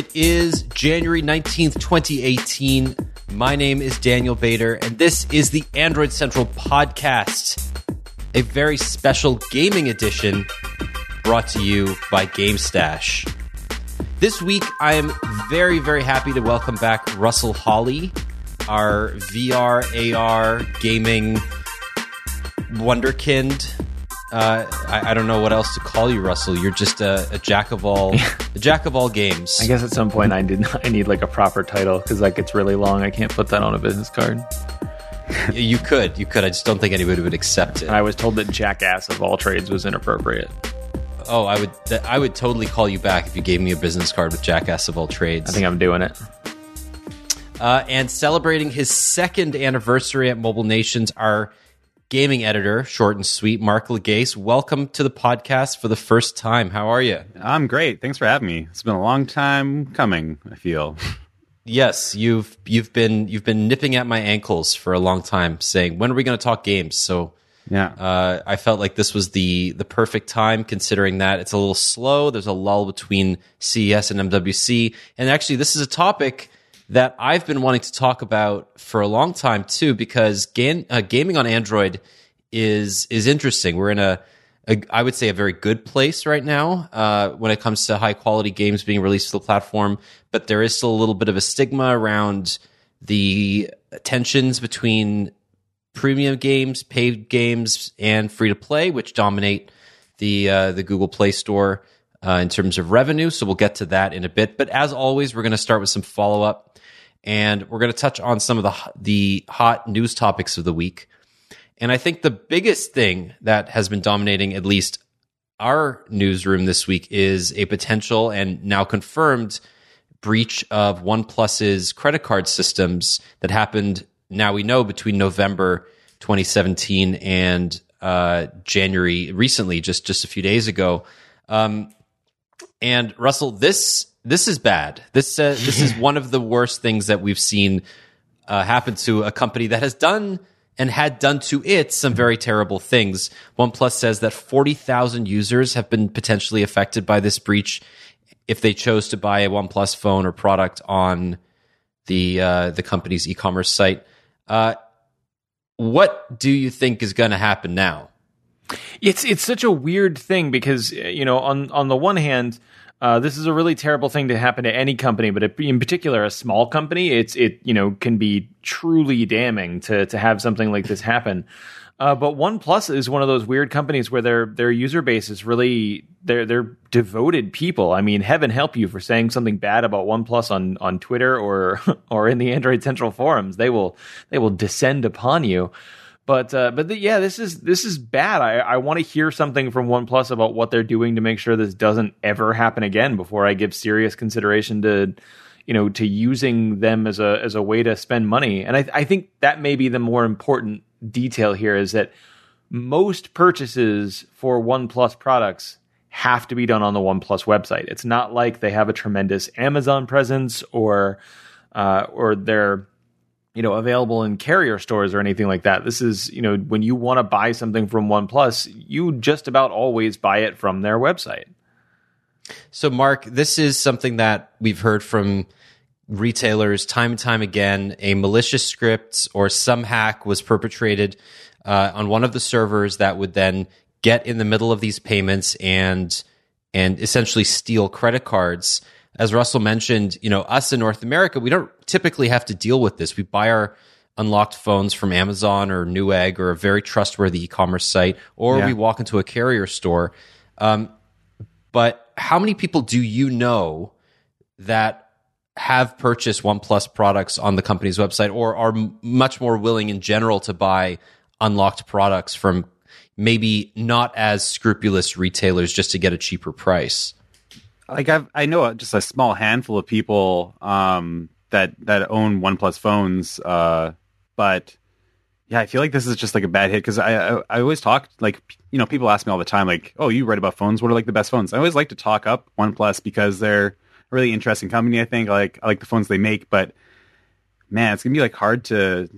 It is January 19th, 2018. My name is Daniel Bader, and this is the Android Central podcast, a very special gaming edition brought to you by GameStash. This week, I am very, very happy to welcome back Russell Holly, our VR, AR gaming wonderkind. Uh, I, I, don't know what else to call you, Russell. You're just a, a jack of all, a jack of all games. I guess at some point I did. I need like a proper title because like it's really long. I can't put that on a business card. you could, you could. I just don't think anybody would accept it. I was told that jackass of all trades was inappropriate. Oh, I would, I would totally call you back if you gave me a business card with jackass of all trades. I think I'm doing it. Uh, and celebrating his second anniversary at Mobile Nations, our gaming editor, short and sweet, Marc Lagace. Welcome to the podcast for the first time. How are you? I'm great. Thanks for having me. It's been a long time coming. I feel. Yes, you've you've been you've been nipping at my ankles for a long time, saying when are we going to talk games? So yeah, uh, I felt like this was the the perfect time, considering that it's a little slow. There's a lull between CES and MWC, and actually, this is a topic that I've been wanting to talk about for a long time too, because gan- uh, gaming on Android is is interesting. We're in a, a I would say a very good place right now uh, when it comes to high quality games being released to the platform, but there is still a little bit of a stigma around the tensions between premium games, paid games, and free to play, which dominate the uh, the Google Play Store. Uh, in terms of revenue. So we'll get to that in a bit. But as always, we're going to start with some follow up and we're going to touch on some of the the hot news topics of the week. And I think the biggest thing that has been dominating at least our newsroom this week is a potential and now confirmed breach of OnePlus's credit card systems that happened now we know between November 2017 and uh, January recently, just just a few days ago. Um, and Russell, this this is bad. This uh, this is one of the worst things that we've seen uh, happen to a company that has done and had done to it some very terrible things. OnePlus says that forty thousand users have been potentially affected by this breach if they chose to buy a OnePlus phone or product on the uh, the company's e-commerce site. Uh, what do you think is going to happen now? It's it's such a weird thing because you know on on the one hand uh, this is a really terrible thing to happen to any company, but in particular, a small company. It's it you know can be truly damning to to have something like this happen. Uh, but OnePlus is one of those weird companies where their their user base is really they're they're devoted people. I mean, heaven help you for saying something bad about OnePlus on on Twitter or or in the Android Central forums. They will they will descend upon you. But uh, but the, yeah, this is this is bad. I, I want to hear something from OnePlus about what they're doing to make sure this doesn't ever happen again before I give serious consideration to you know to using them as a as a way to spend money. And I, I think that may be the more important detail here is that most purchases for OnePlus products have to be done on the OnePlus website. It's not like they have a tremendous Amazon presence or uh, or they're you know available in carrier stores or anything like that. This is you know when you want to buy something from OnePlus, you just about always buy it from their website. So, Mark, this is something that we've heard from retailers time and time again. A malicious script or some hack was perpetrated uh, on one of the servers that would then get in the middle of these payments and and essentially steal credit cards as Russell mentioned, you know, us in North America, we don't typically have to deal with this. We buy our unlocked phones from Amazon or Newegg or a very trustworthy e-commerce site, or yeah. we walk into a carrier store. Um, but how many people do you know that have purchased OnePlus products on the company's website, or are m- much more willing in general to buy unlocked products from maybe not as scrupulous retailers just to get a cheaper price? Like I've, I know just a small handful of people um, that that own OnePlus phones, uh, but yeah, I feel like this is just like a bad hit because I, I, I always talk like you know people ask me all the time like oh you write about phones? What are like the best phones? I always like to talk up OnePlus because they're a really interesting company I think. I like I like the phones they make but man it's gonna be like hard to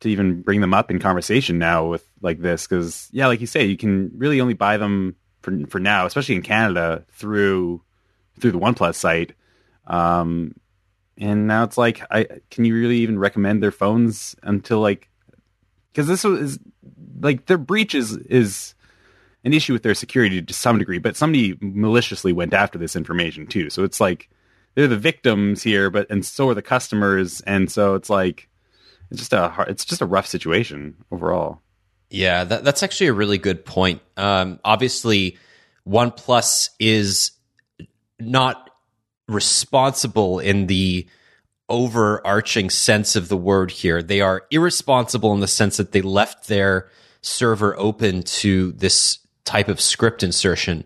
to even bring them up in conversation now with like this because yeah like you say you can really only buy them for for now especially in Canada through through the OnePlus site. Um, and now it's like, I can you really even recommend their phones until like, because this is like their breach is is an issue with their security to some degree, but somebody maliciously went after this information too. So it's like they're the victims here, but and so are the customers, and so it's like it's just a hard, it's just a rough situation overall. Yeah, that, that's actually a really good point. Um, obviously, OnePlus is not responsible in the overarching sense of the word here. They are irresponsible in the sense that they left their server open to this type of script insertion.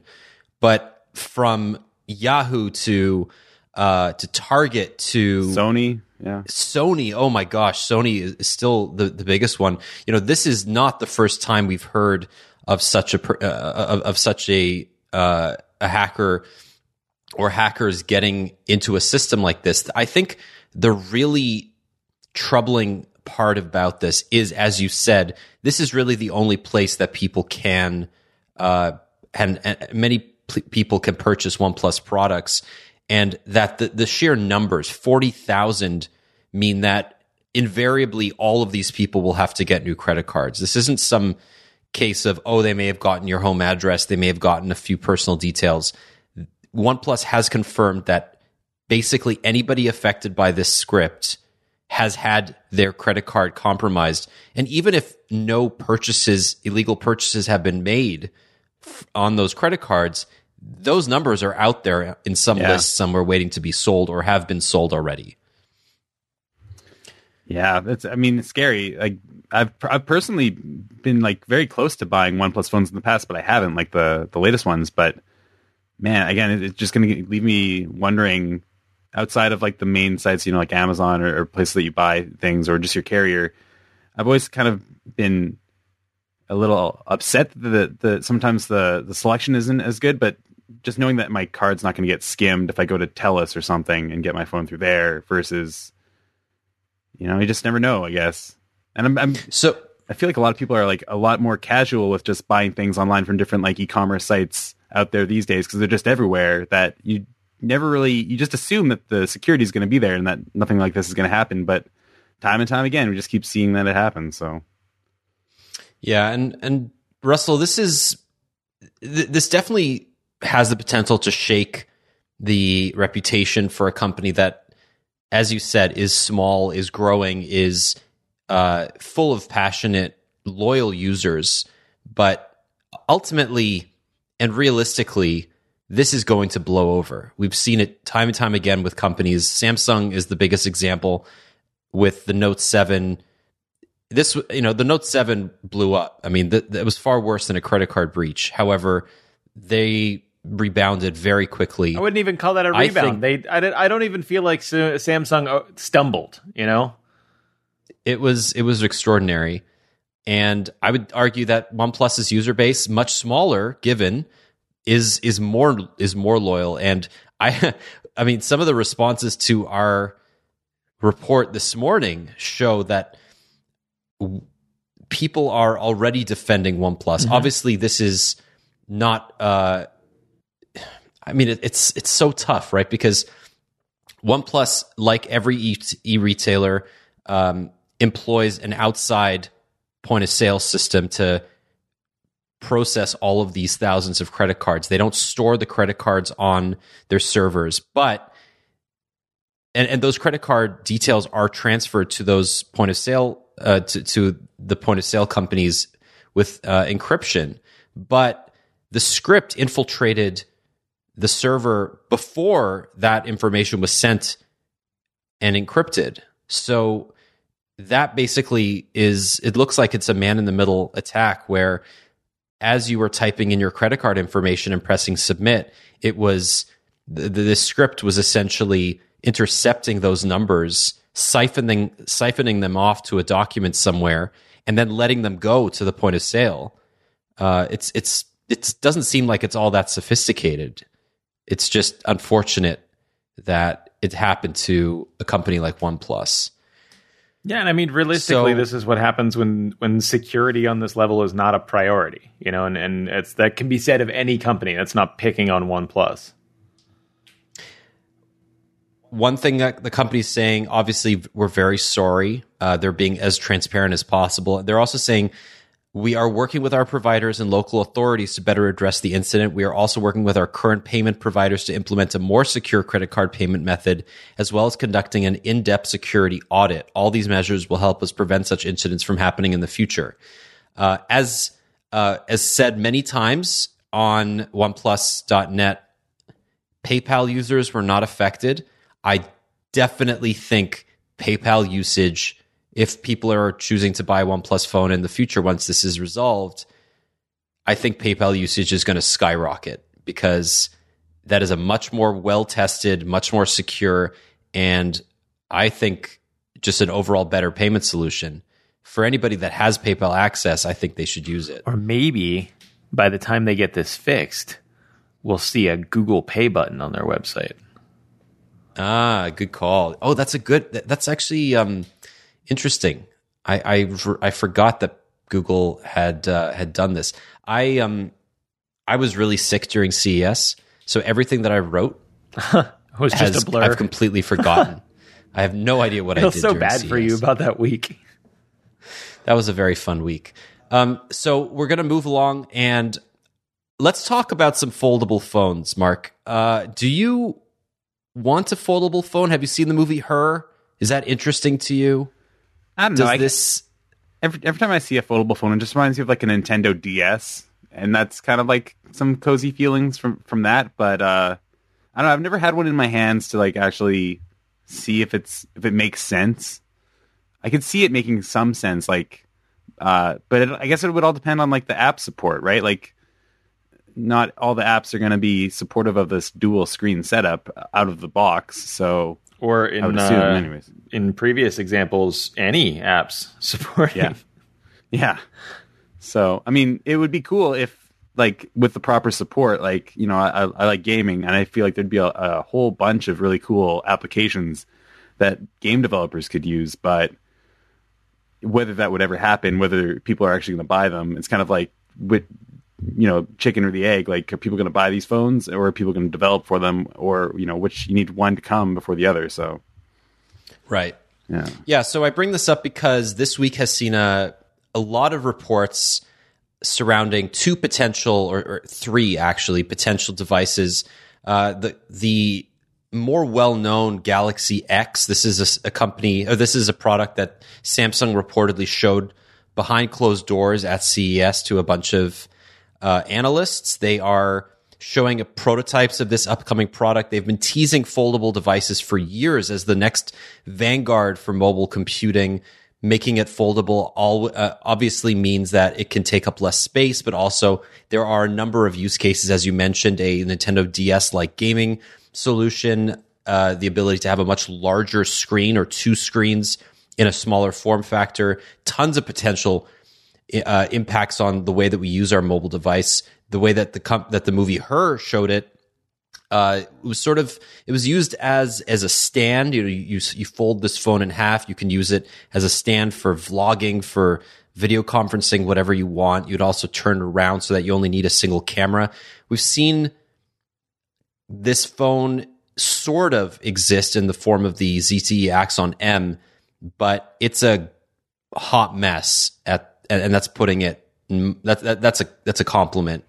But from Yahoo to uh, to Target to Sony, yeah, Sony. Oh my gosh, Sony is still the, the biggest one. You know, this is not the first time we've heard of such a uh, of, of, such a uh, a hacker or hackers getting into a system like this. I think the really troubling part about this is, as you said, this is really the only place that people can uh, and, and many p- people can purchase OnePlus products, and that the, the sheer numbers, 40,000, mean that invariably all of these people will have to get new credit cards. This isn't some case of, oh, they may have gotten your home address, they may have gotten a few personal details. OnePlus has confirmed that basically anybody affected by this script has had their credit card compromised. And even if no purchases, illegal purchases have been made on those credit cards, those numbers are out there in some yeah. lists somewhere waiting to be sold or have been sold already. Yeah, it's. I mean, it's scary. Like I've I've personally been like very close to buying OnePlus phones in the past, but I haven't like the the latest ones. But man, again, it's just going to leave me wondering. Outside of like the main sites, you know, like Amazon or, or places that you buy things, or just your carrier, I've always kind of been a little upset that the, the sometimes the the selection isn't as good, but just knowing that my card's not going to get skimmed if I go to Telus or something and get my phone through there versus, you know, you just never know, I guess. And I'm, I'm so I feel like a lot of people are like a lot more casual with just buying things online from different like e-commerce sites out there these days because they're just everywhere that you never really you just assume that the security is going to be there and that nothing like this is going to happen but time and time again we just keep seeing that it happens so yeah and and russell this is th- this definitely has the potential to shake the reputation for a company that, as you said, is small, is growing, is uh, full of passionate, loyal users. But ultimately and realistically, this is going to blow over. We've seen it time and time again with companies. Samsung is the biggest example with the Note 7. This, you know, the Note 7 blew up. I mean, it was far worse than a credit card breach. However, they rebounded very quickly. I wouldn't even call that a rebound. Think, they, I, I don't even feel like Samsung uh, stumbled. You know, it was it was extraordinary, and I would argue that OnePlus's user base, much smaller, given is is more is more loyal. And I, I mean, some of the responses to our report this morning show that people are already defending OnePlus. Mm-hmm. Obviously, this is not. Uh, I mean, it, it's it's so tough, right? Because OnePlus, like every e retailer, um, employs an outside point of sale system to process all of these thousands of credit cards. They don't store the credit cards on their servers, but and, and those credit card details are transferred to those point of sale uh, to, to the point of sale companies with uh, encryption. But the script infiltrated the server before that information was sent and encrypted. So that basically is, it looks like it's a man in the middle attack where as you were typing in your credit card information and pressing submit, it was the, the script was essentially intercepting those numbers, siphoning, siphoning them off to a document somewhere, and then letting them go to the point of sale. Uh, it's, it's, it doesn't seem like it's all that sophisticated it's just unfortunate that it happened to a company like OnePlus. Yeah, and I mean, realistically, so, this is what happens when when security on this level is not a priority. You know, and and it's that can be said of any company that's not picking on OnePlus. one thing that the company's saying, obviously, we're very sorry. Uh, they're being as transparent as possible. They're also saying we are working with our providers and local authorities to better address the incident. We are also working with our current payment providers to implement a more secure credit card payment method, as well as conducting an in depth security audit. All these measures will help us prevent such incidents from happening in the future. Uh, as uh, as said many times on OnePlus.net, PayPal users were not affected. I definitely think PayPal usage if people are choosing to buy OnePlus phone in the future once this is resolved, I think PayPal usage is going to skyrocket because that is a much more well tested, much more secure, and I think just an overall better payment solution. For anybody that has PayPal access, I think they should use it. Or maybe by the time they get this fixed, we'll see a Google Pay button on their website. Ah, good call. Oh, that's a good. That's actually um, interesting. I, I, I forgot that Google had uh, had done this. I um I was really sick during CES, so everything that I wrote was has, just a blur. I've completely forgotten. I have no idea what I did. so bad CES. for you about that week. That was a very fun week. Um, so we're gonna move along and let's talk about some foldable phones. Mark, uh, do you want a foldable phone? Have you seen the movie Her? Is that interesting to you? I don't Does know. I, this? every every time I see a foldable phone, it just reminds me of like a Nintendo DS, and that's kind of like some cozy feelings from from that. But uh, I don't know. I've never had one in my hands to like actually see if it's if it makes sense. I could see it making some sense, like, uh, but it, I guess it would all depend on like the app support, right? Like, not all the apps are going to be supportive of this dual screen setup out of the box. So Or in uh, anyways. in previous examples, any apps supporting. Yeah. Yeah. So, I mean, it would be cool if, like, with the proper support, like, you know, I, I like gaming, and I feel like there'd be a, a whole bunch of really cool applications that game developers could use. But whether that would ever happen, whether people are actually going to buy them, it's kind of like with, you know, chicken or the egg. Like, are people going to buy these phones, or are people going to develop for them, or you know, which you need one to come before the other? So, Right. yeah. Yeah, so I bring this up because this week has seen a a lot of reports surrounding two potential or, or three actually potential devices. Uh, the the more well known Galaxy X. This is a company or this is a product that Samsung reportedly showed behind closed doors at CES to a bunch of uh, analysts. They are showing prototypes of this upcoming product. They've been teasing foldable devices for years as the next vanguard for mobile computing. Making it foldable all uh, obviously means that it can take up less space, but also there are a number of use cases, as you mentioned, a Nintendo DS like gaming solution, uh, the ability to have a much larger screen or two screens in a smaller form factor, tons of potential uh, impacts on the way that we use our mobile device. The way that the comp- that the movie Her showed it, uh, it was sort of it was used as as a stand. You know, you you fold this phone in half. You can use it as a stand for vlogging, for video conferencing, whatever you want. You'd also turn it around so that you only need a single camera. We've seen this phone sort of exist in the form of the ZTE Axon M, but it's a hot mess at and, and that's putting it mm, that, that that's a that's a compliment.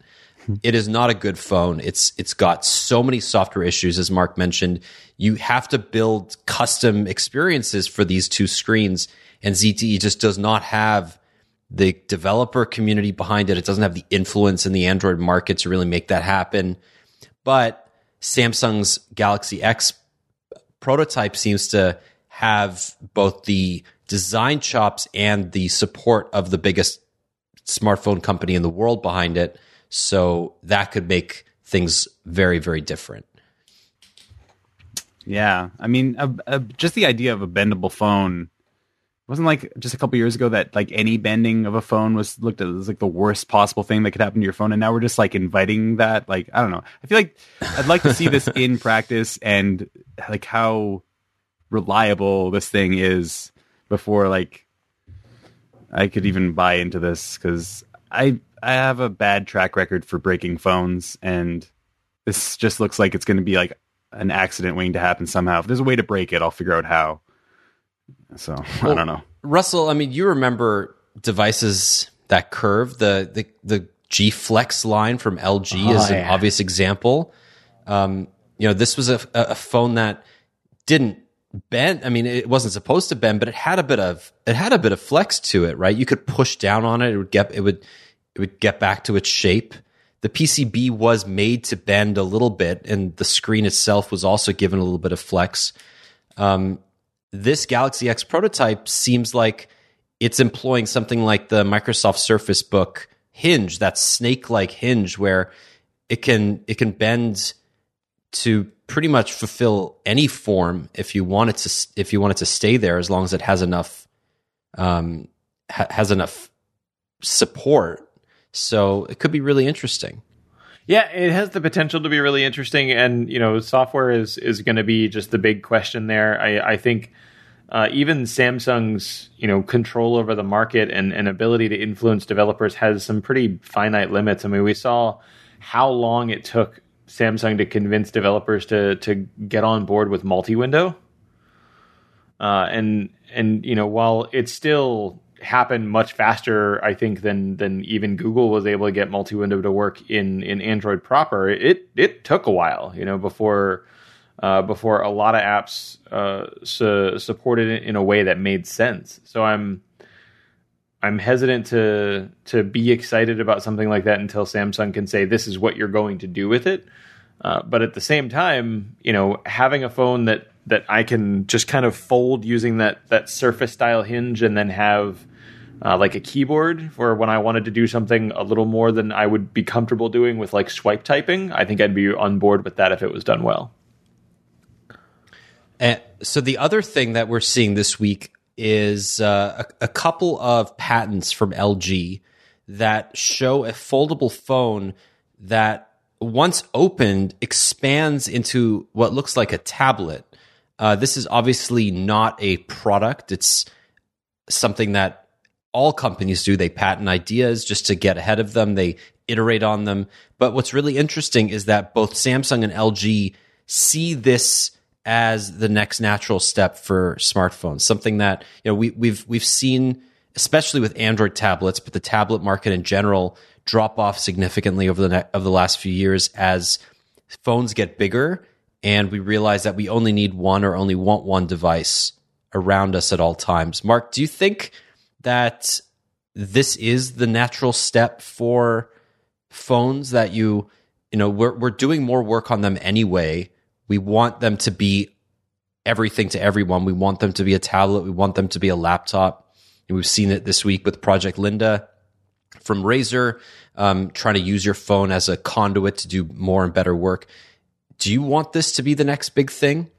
It is not a good phone. It's it's got so many software issues as Mark mentioned. You have to build custom experiences for these two screens and ZTE just does not have the developer community behind it. It doesn't have the influence in the Android market to really make that happen. But Samsung's Galaxy X prototype seems to have both the design chops and the support of the biggest smartphone company in the world behind it. So that could make things very, very different. Yeah, I mean, uh, uh, just the idea of a bendable phone wasn't like just a couple years ago that like any bending of a phone was looked at as like the worst possible thing that could happen to your phone, and now we're just like inviting that. Like, I don't know. I feel like I'd like to see this in practice and like how reliable this thing is before like I could even buy into this because I I have a bad track record for breaking phones, and this just looks like it's going to be like an accident waiting to happen somehow. If there's a way to break it, I'll figure out how. So well, I don't know. Russell, I mean, you remember devices that curve the the the G Flex line from LG oh, is an yeah. obvious example. Um, you know, this was a, a phone that didn't bend. I mean, it wasn't supposed to bend, but it had a bit of it had a bit of flex to it, right? You could push down on it; it would get it would it would get back to its shape. The PCB was made to bend a little bit, and the screen itself was also given a little bit of flex. Um, this Galaxy X prototype seems like it's employing something like the Microsoft Surface Book hinge, that snake-like hinge, where it can it can bend to pretty much fulfill any form if you want it to if you want it to stay there as long as it has enough um, ha- has enough support. So it could be really interesting. Yeah, it has the potential to be really interesting, and you know, software is is going to be just the big question there. I, I think uh, even Samsung's you know control over the market and, and ability to influence developers has some pretty finite limits. I mean, we saw how long it took Samsung to convince developers to to get on board with multi-window, uh, and and you know while it still happened much faster, I think than than even Google was able to get multi-window to work in in Android proper. It it took a while, you know, before uh, before a lot of apps uh, su- supported it in a way that made sense. So I'm I'm hesitant to to be excited about something like that until Samsung can say this is what you're going to do with it. Uh, but at the same time, you know, having a phone that that I can just kind of fold using that that Surface style hinge and then have uh, like a keyboard for when I wanted to do something a little more than I would be comfortable doing with like swipe typing. I think I'd be on board with that if it was done well. And so the other thing that we're seeing this week is uh, a, a, couple of patents from LG that show a foldable phone that once opened expands into what looks like a tablet. Uh, this is obviously not a product. It's something that all companies do. They patent ideas just to get ahead of them. They iterate on them. But what's really interesting is that both Samsung and LG see this as the next natural step for smartphones. Something that you know we, we've we've seen, especially with Android tablets, but the tablet market in general drop off significantly over the ne- of the last few years as phones get bigger and we realize that we only need one or only want one device around us at all times. Mark, do you think that this is the natural step for phones that you you know we're we're doing more work on them anyway we want them to be everything to everyone. We want them to be a tablet. We want them to be a laptop. And we've seen it this week with Project Linda from Razer, um, trying to use your phone as a conduit to do more and better work. Do you want this to be the next big thing?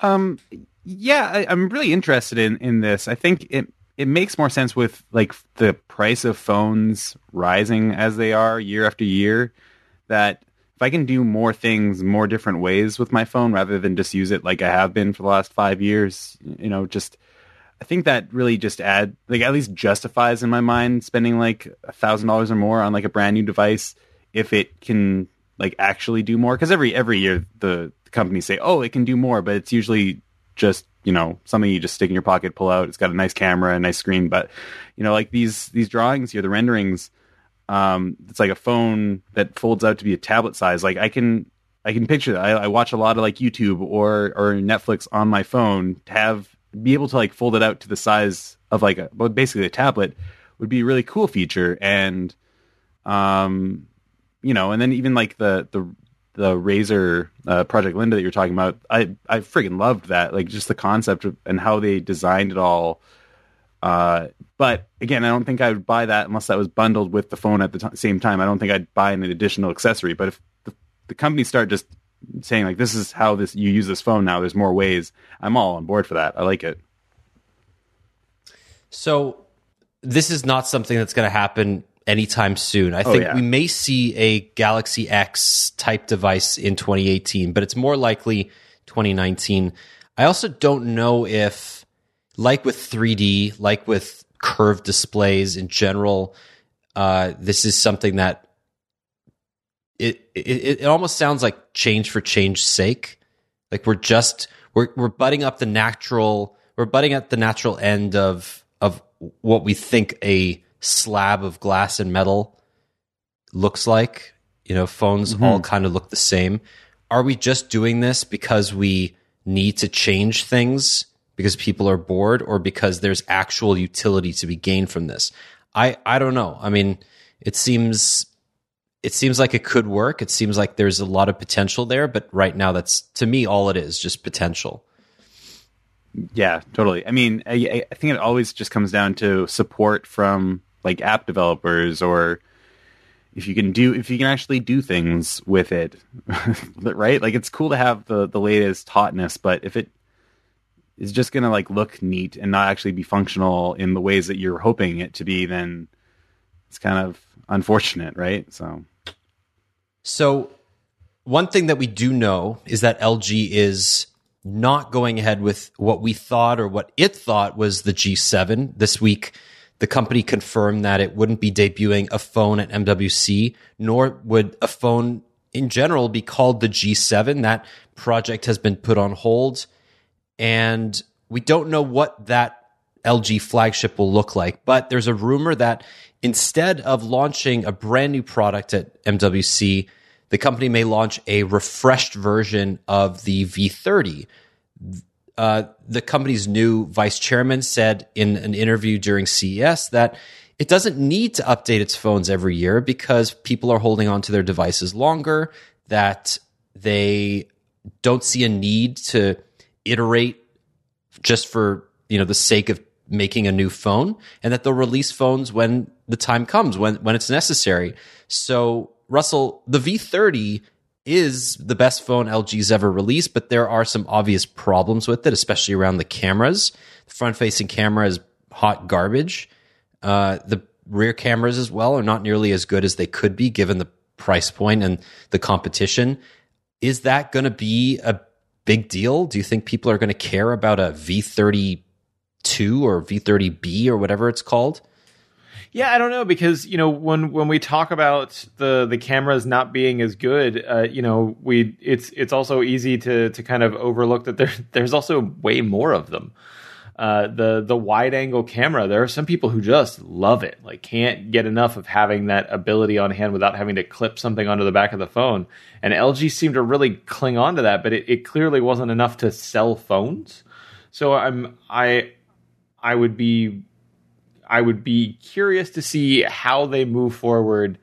Um, yeah, I, I'm really interested in in this. I think it it makes more sense with like the price of phones rising as they are year after year. That if I can do more things more different ways with my phone rather than just use it like I have been for the last five years, you know, just I think that really just add like at least justifies in my mind spending like a thousand dollars or more on like a brand new device if it can like actually do more. Because every every year the, the companies say, oh, it can do more, but it's usually just you know something you just stick in your pocket, pull out. It's got a nice camera, a nice screen, but you know like these these drawings here, the renderings um, it's like a phone that folds out to be a tablet size. Like I can I can picture that. I, I, watch a lot of like YouTube or or Netflix on my phone. To have be able to like fold it out to the size of like a well, basically a tablet would be a really cool feature. And um, you know, and then even like the the the Razer uh, Project Linda that you're talking about, I I freaking loved that. Like just the concept of, and how they designed it all uh, but again, I don't think I would buy that unless that was bundled with the phone at the t- same time. I don't think I'd buy an additional accessory. But if the, the companies start just saying like this is how this you use this phone now, there's more ways. I'm all on board for that. I like it. So this is not something that's going to happen anytime soon. I oh, think yeah. we may see a Galaxy X type device in 2018, but it's more likely 2019. I also don't know if like with 3D, like with curved displays in general, uh, this is something that it, it it almost sounds like change for change's sake. Like we're just we're we're butting up the natural we're butting at the natural end of of what we think a slab of glass and metal looks like. You know, phones all kind of look the same. Are we just doing this because we need to change things because people are bored or because there's actual utility to be gained from this? I I don't know. I mean, it seems it seems like it could work. It seems like there's a lot of potential there, but right now that's to me all it is, just potential. Yeah, totally. I mean, I, I think it always just comes down to support from like app developers or if you can do if you can actually do things with it right like it's cool to have the the latest hotness but if it is just going to like look neat and not actually be functional in the ways that you're hoping it to be then it's kind of unfortunate right so So, one thing that we do know is that LG is not going ahead with what we thought or what it thought was the G7 this week. The company confirmed that it wouldn't be debuting a phone at MWC, nor would a phone in general be called the G7. That project has been put on hold. And we don't know what that LG flagship will look like. But there's a rumor that instead of launching a brand new product at MWC, the company may launch a refreshed version of the V30. Uh, the company's new vice chairman said in an interview during CES that it doesn't need to update its phones every year because people are holding on to their devices longer, that they don't see a need to iterate just for you know the sake of making a new phone and that they'll release phones when the time comes when when it's necessary. So russell the v30 is the best phone lg's ever released but there are some obvious problems with it especially around the cameras. The front facing camera is hot garbage. Uh, the rear cameras as well are not nearly as good as they could be given the price point and the competition. Is that going to be a big deal? Do you think people are going to care about a V32 or V30B or whatever it's called? Yeah, I don't know because you know when when we talk about the the cameras not being as good, uh, you know we it's it's also easy to to kind of overlook that there there's also way more of them. Uh, the the wide angle camera, there are some people who just love it, like can't get enough of having that ability on hand without having to clip something onto the back of the phone. And LG seemed to really cling on to that, but it, it clearly wasn't enough to sell phones. So I'm I I would be I would be curious to see how they move forward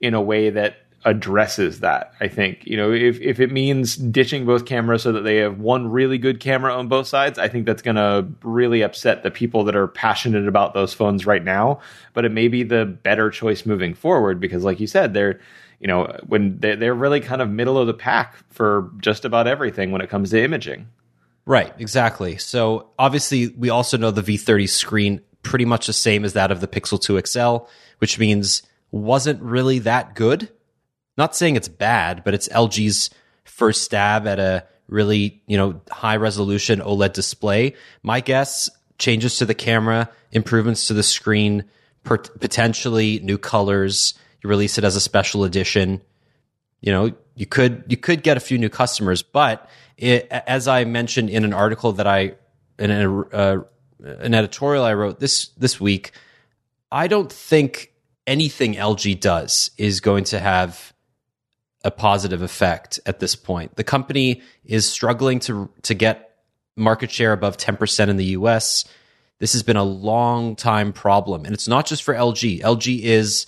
in a way that addresses that. I think you know if if it means ditching both cameras so that they have one really good camera on both sides, I think that's going to really upset the people that are passionate about those phones right now. But it may be the better choice moving forward because, like you said, they're you know when they're, they're really kind of middle of the pack for just about everything when it comes to imaging. Right, exactly. So obviously, we also know the V30 screen pretty much the same as that of the Pixel 2 XL, which means wasn't really that good. Not saying it's bad, but it's LG's first stab at a really, you know, high resolution OLED display. My guess changes to the camera, improvements to the screen, per- potentially new colors. You release it as a special edition. You know, you could you could get a few new customers, but it, as I mentioned in an article that I in a, uh, an editorial I wrote this this week, I don't think anything LG does is going to have a positive effect at this point. The company is struggling to to get market share above 10% in the US. This has been a long time problem and it's not just for LG. LG is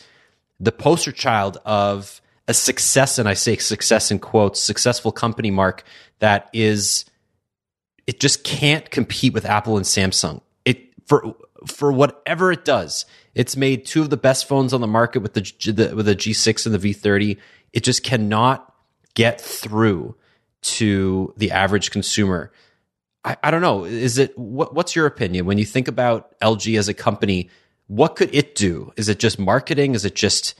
the poster child of a success and I say success in quotes, successful company mark that is it just can't compete with Apple and Samsung. It for for whatever it does. It's made two of the best phones on the market with the, the with the G6 and the V30 it just cannot get through to the average consumer. I, I don't know. Is it what, what's your opinion when you think about LG as a company? What could it do? Is it just marketing? Is it just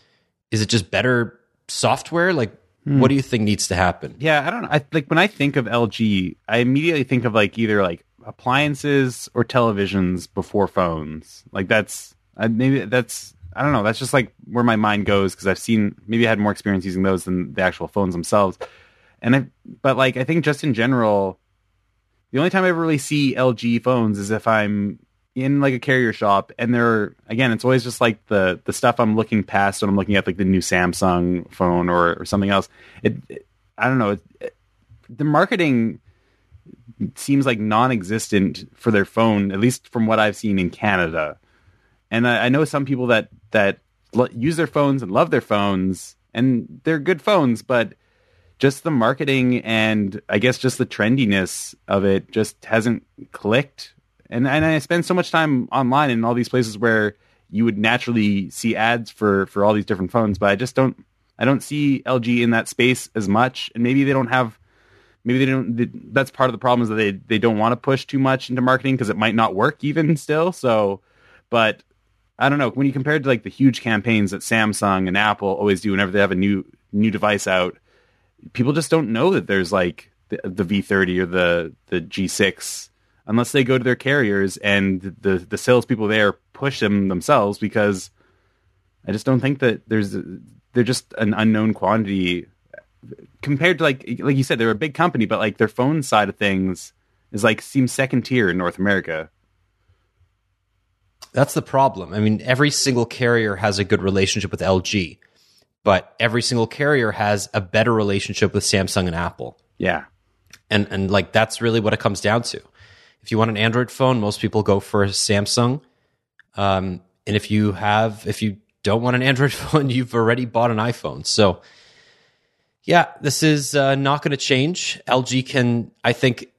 is it just better software? Like, hmm. what do you think needs to happen? Yeah, I don't know. I, like when I think of LG, I immediately think of like either like appliances or televisions before phones. Like that's maybe that's I don't know. That's just like where my mind goes because I've seen maybe I had more experience using those than the actual phones themselves. And I, but like I think just in general, the only time I ever really see LG phones is if I'm in like a carrier shop and they're again it's always just like the the stuff I'm looking past when I'm looking at like the new Samsung phone or, or something else. It, it I don't know. It, it, the marketing seems like non-existent for their phone, at least from what I've seen in Canada. And I, I know some people that that lo- use their phones and love their phones, and they're good phones, but just the marketing and I guess just the trendiness of it just hasn't clicked. And and I spend so much time online in all these places where you would naturally see ads for for all these different phones, but I just don't I don't see LG in that space as much, and maybe they don't have maybe they don't they, that's part of the problem is that they they don't want to push too much into marketing because it might not work even still so but i don't know when you compare it to like the huge campaigns that samsung and apple always do whenever they have a new new device out people just don't know that there's like the, the v30 or the the g6 unless they go to their carriers and the the salespeople there push them themselves because i just don't think that there's they're just an unknown quantity compared to like like you said, they're a big company, but like their phone side of things is like seems second tier in North America. That's the problem. I mean, every single carrier has a good relationship with LG, but every single carrier has a better relationship with Samsung and Apple. Yeah. And and like that's really what it comes down to. If you want an Android phone, most people go for Samsung. Um, and if you have if you don't want an Android phone, you've already bought an iPhone. So yeah, this is uh, not going to change. LG can, I think,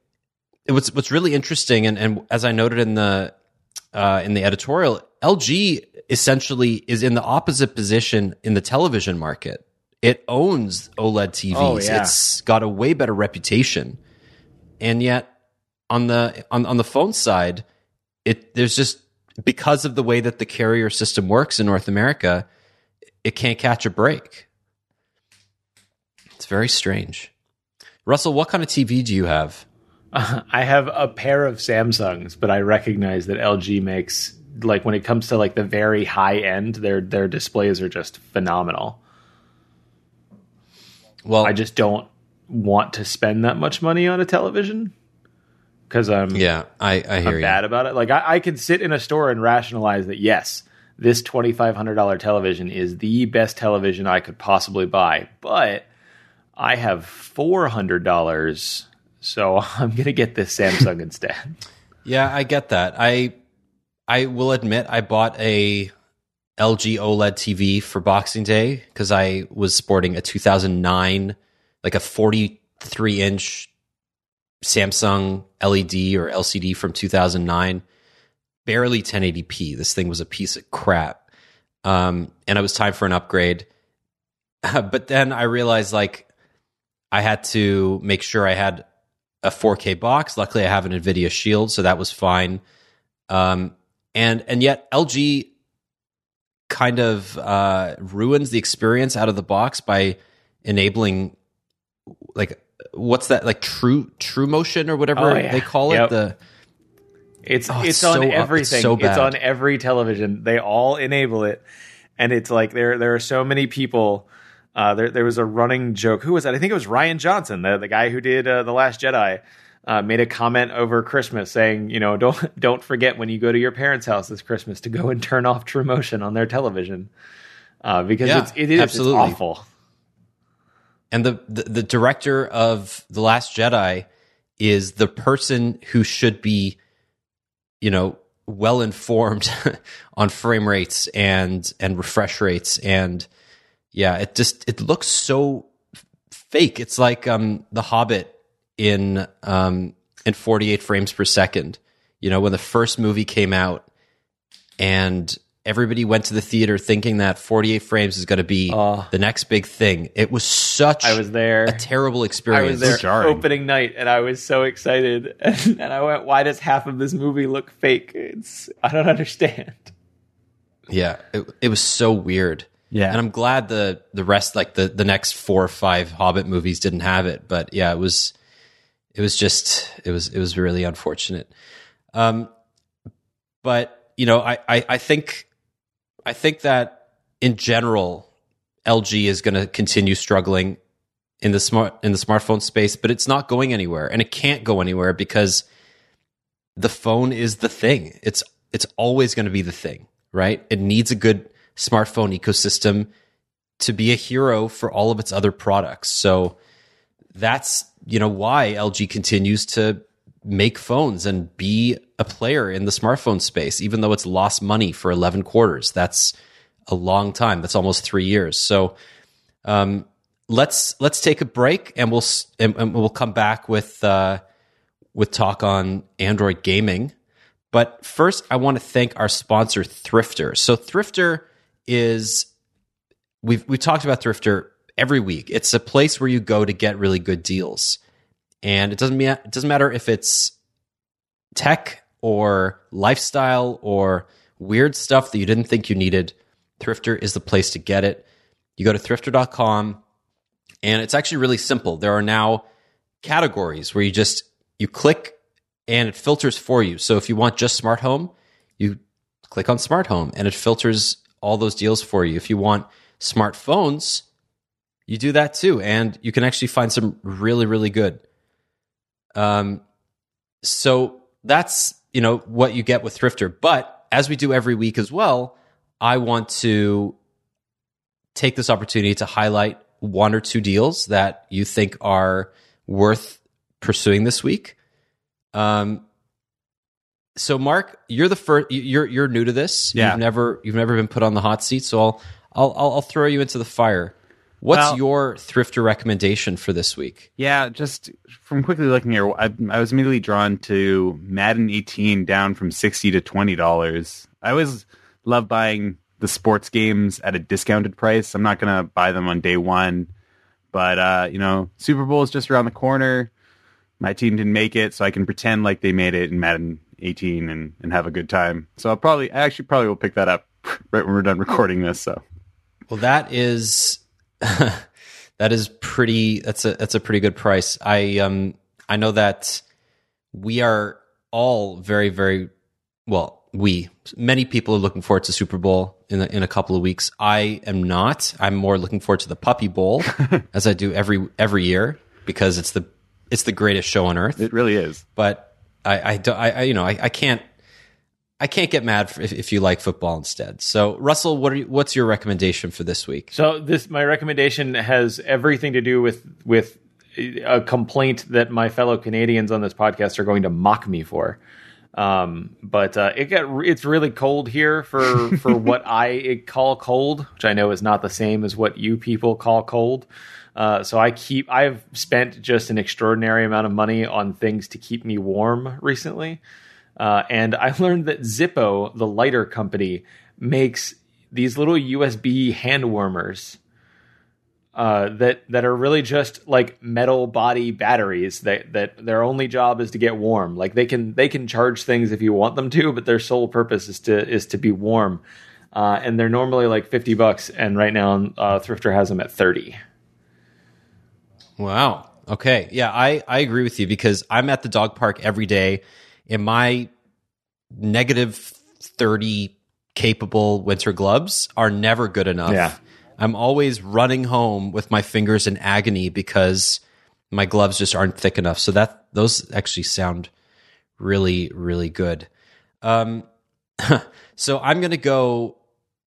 it what's what's really interesting, and, and as I noted in the uh, in the editorial, LG essentially is in the opposite position in the television market. It owns OLED TVs. Oh, yeah. It's got a way better reputation, and yet on the on on the phone side, it there's just because of the way that the carrier system works in North America, it can't catch a break. It's very strange. Russell, what kind of TV do you have? I have a pair of Samsungs, but I recognize that LG makes like when it comes to like the very high end, their their displays are just phenomenal. Well, I just don't want to spend that much money on a television because I'm yeah, I, I hear I'm you. bad about it. Like I, I can sit in a store and rationalize that yes, this twenty five hundred dollar television is the best television I could possibly buy, but I have four hundred dollars, so I'm gonna get this Samsung instead. Yeah, I get that. I I will admit I bought a LG OLED TV for Boxing Day because I was sporting a 2009, like a 43 inch Samsung LED or LCD from 2009, barely 1080p. This thing was a piece of crap, um, and it was time for an upgrade. but then I realized like I had to make sure I had a 4K box. Luckily, I have an NVIDIA Shield, so that was fine. Um, and and yet LG kind of uh, ruins the experience out of the box by enabling like what's that like true true motion or whatever Oh, yeah. they call it Yep. the It's Oh, it's, it's on so up- it's everything. so It's, on every television. They all enable it, and it's like there there are so many people. Uh, there there was a running joke. Who was that? I think it was Rian Johnson, the the guy who did uh, the Last Jedi. Uh, made a comment over Christmas saying, you know, don't don't forget when you go to your parents' house this Christmas to go and turn off True Motion on their television uh, because Yeah, it's it is absolutely. It's awful. and the, the the director of the last jedi is the person who should be you know well informed on frame rates and and refresh rates and yeah it just it looks so fake it's like um the hobbit in um in 48 frames per second you know when the first movie came out and everybody went to the theater thinking that 48 frames is going to be Oh. the next big thing it was such I was there. a terrible experience. I experience was there jarring. opening night, and I was so excited, and, I went, "Why does half of this movie look fake? It's I don't understand." Yeah, it, it was so weird. Yeah. and I'm glad the the rest, like the the next four or five Hobbit movies, didn't have it. But yeah, it was it was just it was it was really unfortunate. Um, but you know, I I, I think I think that in general, LG is going to continue struggling in the smart in the smartphone space, but it's not going anywhere, and it can't go anywhere because the phone is the thing. It's it's always going to be the thing, right? It needs a good smartphone ecosystem to be a hero for all of its other products. So that's you know why LG continues to make phones and be a player in the smartphone space, even though it's lost money for 11 quarters. That's a long time. That's almost three years. So, um, let's let's take a break and we'll and, and we'll come back with uh, with talk on Android gaming. But first, I want to thank our sponsor, Thrifter. So, Thrifter is we've we talked about Thrifter every week. It's a place where you go to get really good deals, and it doesn't mean, it doesn't matter if it's tech or lifestyle or weird stuff that you didn't think you needed. Thrifter is the place to get it. You go to thrifter.com and it's actually really simple. There are now categories where you just you click and it filters for you. So if you want just smart home, you click on smart home and it filters all those deals for you. If you want smartphones, you do that too and you can actually find some really really good. Um so that's, you know, what you get with Thrifter, but as we do every week as well, I want to take this opportunity to highlight one or two deals that you think are worth pursuing this week. Um, so Marc, you're the first. You're you're new to this. Yeah. You've never you've never been put on the hot seat. So I'll I'll I'll, throw you into the fire. What's Well- your thrifter recommendation for this week? Yeah, just from quickly looking here, I, I was immediately drawn to Madden 18 down from 60 to $20. I always love buying the sports games at a discounted price. I'm not going to buy them on day one, but, uh, you know, Super Bowl is just around the corner. My team didn't make it, so I can pretend like they made it in Madden 18 and, and have a good time. So I'll probably, I actually probably will pick that up right when we're done recording this. So Well, that is that is pretty. That's a that's a pretty good price. I um I know that we are all very very well. We many people are looking forward to Super Bowl in a, in a couple of weeks. I am not. I'm more looking forward to the Puppy Bowl as I do every every year because it's the it's the greatest show on earth. it really is. But I I, don't, I, I you know I, I can't. I can't get mad if, if you like football instead. So, Russell, what are you, what's your recommendation for this week? So this my recommendation has everything to do with with a complaint that my fellow Canadians on this podcast are going to mock me for. Um, but uh, it got it's really cold here for for what I call cold, which I know is not the same as what you people call cold. Uh, so I keep I've spent just an extraordinary amount of money on things to keep me warm recently. Uh, and I learned that Zippo, the lighter company, makes these little USB hand warmers uh, that that are really just like metal body batteries that that their only job is to get warm. Like they can they can charge things if you want them to, but their sole purpose is to is to be warm. Uh, and they're normally like fifty bucks, and right now uh, Thrifter has them at thirty. Wow. Okay. Yeah, I, I agree with you because I'm at the dog park every day in my negative 30 capable winter gloves are never good enough. Yeah. I'm always running home with my fingers in agony because my gloves just aren't thick enough. So that those actually sound really really good. Um so I'm going to go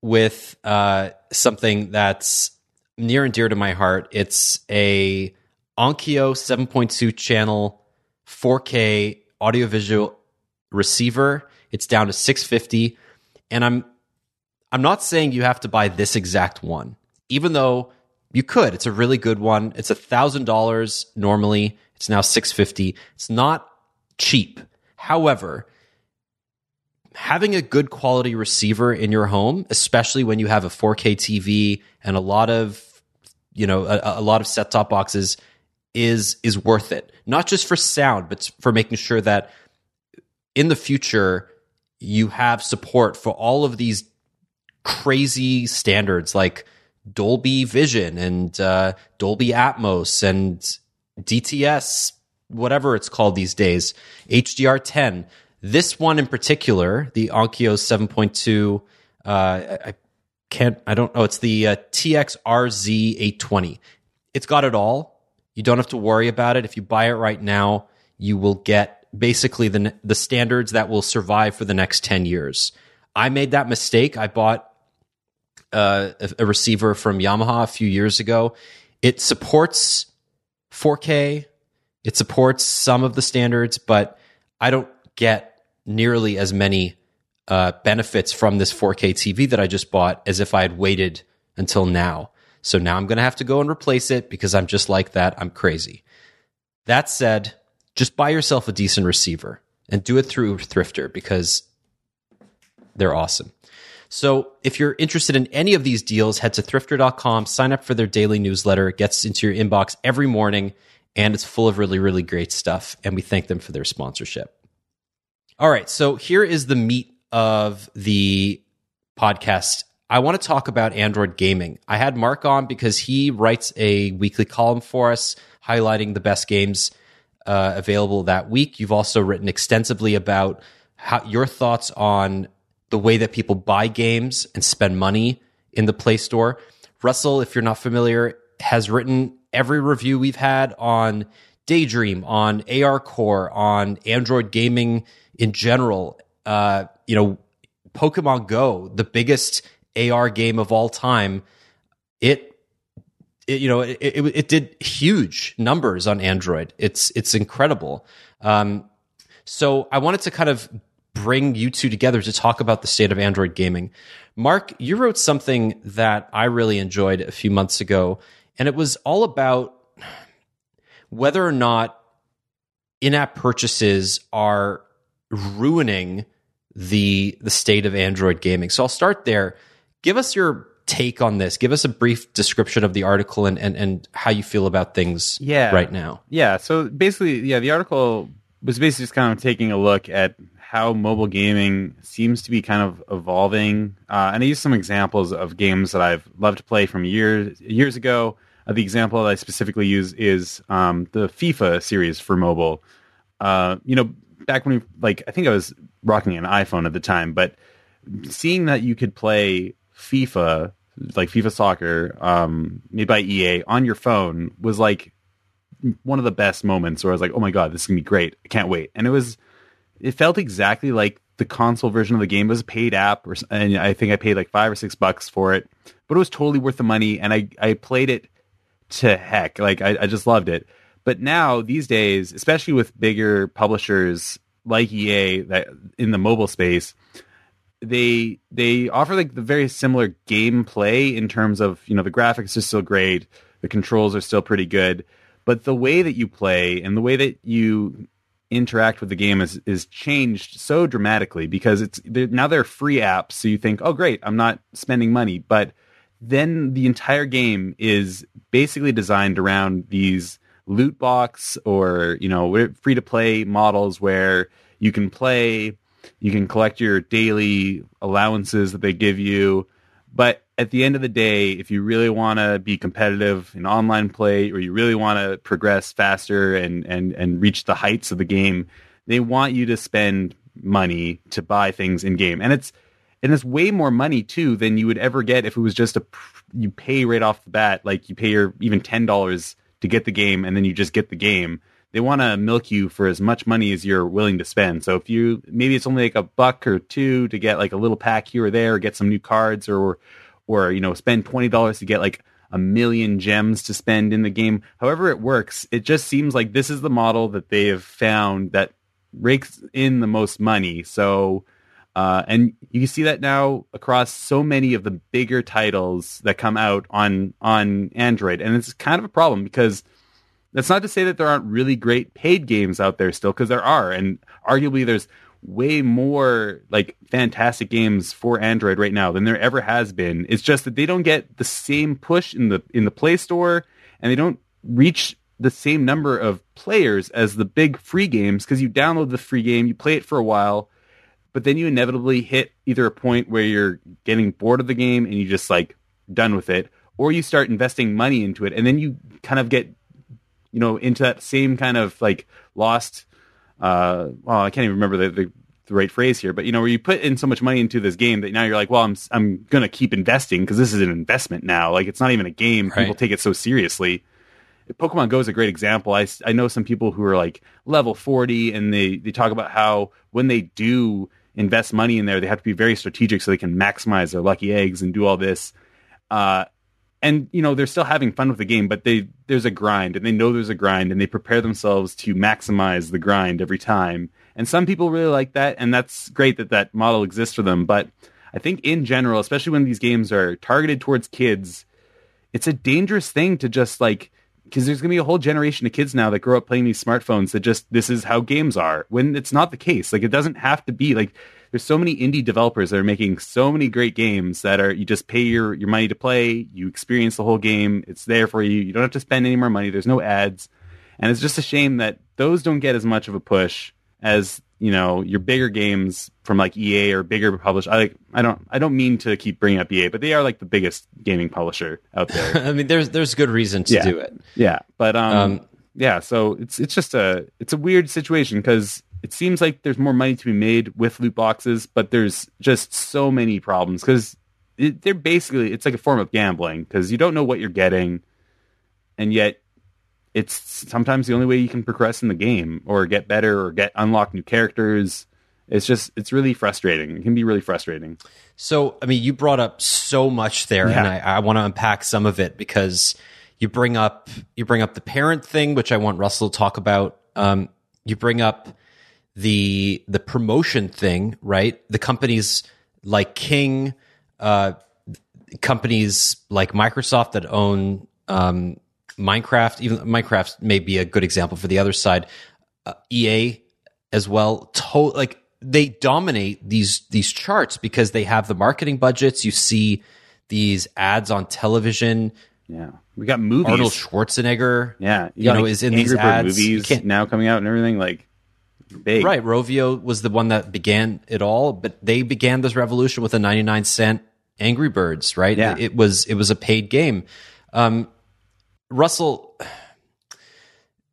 with uh something that's near and dear to my heart. It's a Onkyo 7.2 channel 4K audiovisual receiver. It's down to 650 and I'm I'm not saying you have to buy this exact one. Even though you could. It's a really good one. It's a $1000 normally. It's now 650. It's not cheap. However, having a good quality receiver in your home, especially when you have a 4K TV and a lot of you know a, a lot of set top boxes is is worth it. Not just for sound, but for making sure that in the future you have support for all of these crazy standards like Dolby Vision and uh, Dolby Atmos and DTS, whatever it's called these days, HDR10. This one in particular, the Onkyo 7.2, uh, I, can't I don't know. It's the uh, TXRZ 820. It's got it all. You don't have to worry about it. If you buy it right now, you will get basically the the standards that will survive for the next 10 years. I made that mistake. I bought uh, a, receiver from Yamaha a few years ago. It supports 4K. It supports some of the standards, but I don't get nearly as many uh, benefits from this 4K TV that I just bought as if I had waited until now. So now I'm going to have to go and replace it because I'm just like that. I'm crazy. That said, just buy yourself a decent receiver and do it through Thrifter because they're awesome. So if you're interested in any of these deals, head to thrifter.com, sign up for their daily newsletter. It gets into your inbox every morning and it's full of really, really great stuff. And we thank them for their sponsorship. All right. So here is the meat of the podcast. I want to talk about Android gaming. I had Marc on because he writes a weekly column for us highlighting the best games uh, available that week. You've also written extensively about how, your thoughts on the way that people buy games and spend money in the Play Store. Russell, if you're not familiar, has written every review we've had on Daydream, on ARCore, on Android gaming in general. Uh, you know, Pokemon Go, the biggest AR game of all time, it, it you know, it, it, it, did huge numbers on Android. It's it's incredible. Um, so I wanted to kind of bring you two together to talk about the state of Android gaming. Marc, you wrote something that I really enjoyed a few months ago, and it was all about whether or not in-app purchases are ruining the the state of Android gaming. So I'll start there. Give us your take on this. Give us a brief description of the article and and, and how you feel about things yeah. right now. Yeah. So basically, yeah, the article was basically just kind of taking a look at how mobile gaming seems to be kind of evolving. Uh, and I use some examples of games that I've loved to play from years years ago. Uh, the example that I specifically use is um, the FIFA series for mobile. Uh, you know, back when we like, I think I was rocking an iPhone at the time, but seeing that you could play FIFA, like FIFA Soccer, um, made by EA on your phone was like one of the best moments where I was like, oh my god, this is gonna be great. I can't wait. And it was, it felt exactly like the console version of the game it was a paid app, or, and I think I paid like five or six bucks for it, but it was totally worth the money. And I I played it to heck, like I, I just loved it. But now these days, especially with bigger publishers like EA that in the mobile space, they they offer like the very similar gameplay in terms of you know the graphics are still great, the controls are still pretty good, but the way that you play and the way that you interact with the game is is changed so dramatically because it's they're, now they're free apps. So you think, oh great, I'm not spending money, but then the entire game is basically designed around these loot box or you know free to play models where you can play, you can collect your daily allowances that they give you, but at the end of the day, if you really want to be competitive in online play or you really want to progress faster and, and, and reach the heights of the game, they want you to spend money to buy things in game. And it's and it's way more money too than you would ever get if it was just a you pay right off the bat, like you pay your even ten dollars to get the game and then you just get the game. They want to milk you for as much money as you're willing to spend. So if you maybe it's only like a buck or two to get like a little pack here or there, or get some new cards or or you know spend twenty dollars to get like a million gems to spend in the game. However it works, it just seems like this is the model that they have found that rakes in the most money. So, uh, and you see that now across so many of the bigger titles that come out on on Android, and it's kind of a problem because that's not to say that there aren't really great paid games out there still, because there are, and arguably there's way more like fantastic games for Android right now than there ever has been. It's just that they don't get the same push in the in the Play Store and they don't reach the same number of players as the big free games because you download the free game, you play it for a while, but then you inevitably hit either a point where you're getting bored of the game and you just like done with it, or you start investing money into it and then you kind of get you know into that same kind of like lost uh, well, I can't even remember the, the the right phrase here, but you know, where you put in so much money into this game that now you're like, well, I'm I'm gonna keep investing because this is an investment now. Like it's not even a game. Right. People take it so seriously. Pokemon Go is a great example. I, I know some people who are like level 40 and they, they talk about how when they do invest money in there, they have to be very strategic so they can maximize their lucky eggs and do all this. Uh, and you know they're still having fun with the game, but they there's a grind, and they know there's a grind, and they prepare themselves to maximize the grind every time. And some people really like that, and that's great that that model exists for them. But I think in general, especially when these games are targeted towards kids, it's a dangerous thing to just like because there's going to be a whole generation of kids now that grow up playing these smartphones that just this is how games are when it's not the case like it doesn't have to be like there's so many indie developers that are making so many great games that are you just pay your your money to play you experience the whole game it's there for you you don't have to spend any more money there's no ads and it's just a shame that those don't get as much of a push as you know your bigger games from like EA or bigger publish. I like I don't I don't mean to keep bringing up EA, but they are like the biggest gaming publisher out there. I mean, there's there's good reason to Yeah. do it. yeah, but um, Um, yeah, so it's it's just a it's a weird situation because it seems like there's more money to be made with loot boxes, but there's just so many problems because they're basically it's like a form of gambling because you don't know what you're getting, and yet it's sometimes the only way you can progress in the game or get better or get unlock new characters. It's just it's really frustrating. It can be really frustrating. So, I mean, you brought up so much there, and I, I want to unpack some of it because you bring up you bring up the parent thing, which I want Russell to talk about. Um, you bring up the the promotion thing, right? The companies like King, uh, companies like Microsoft that own um, Minecraft. Even Minecraft may be a good example for the other side. Uh, EA as well. To- like they dominate these these charts because they have the marketing budgets. You see these ads on television. Yeah, we got movies. Arnold Schwarzenegger, yeah, you know, got, is in Angry these Bird ads. Movies now coming out and everything. Like big, Right, Rovio was the one that began it all, but they began this revolution with a 99 cent Angry Birds, right? Yeah. It was it was a paid game. Um, Russell,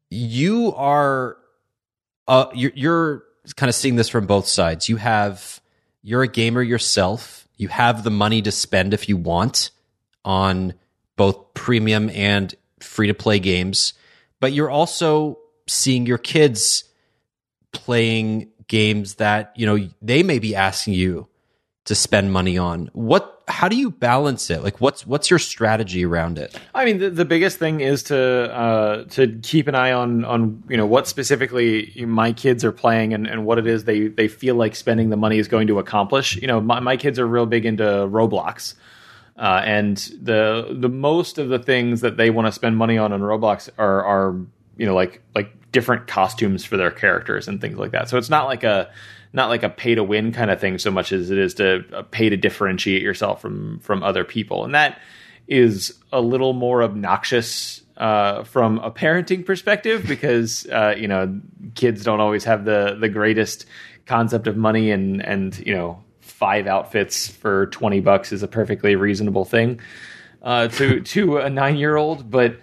you are uh, you're, you're kind of seeing this from both sides. You have you're a gamer yourself. You have the money to spend if you want on both premium and free to play games, but you're also seeing your kids playing games that you know they may be asking you to spend money on. What how do you balance it? Like what's what's your strategy around it? I mean, the, the biggest thing is to uh, to keep an eye on on you know what specifically my kids are playing and, and what it is they they feel like spending the money is going to accomplish. You know, my, my kids are real big into Roblox, uh, and the the most of the things that they want to spend money on on Roblox are are you know like like different costumes for their characters and things like that. So it's not like a not like a pay to win kind of thing so much as it is to uh, pay to differentiate yourself from from other people, and that is a little more obnoxious uh, from a parenting perspective because uh, you know kids don't always have the the greatest concept of money and and you know five outfits for twenty bucks is a perfectly reasonable thing uh, to to a nine year old, but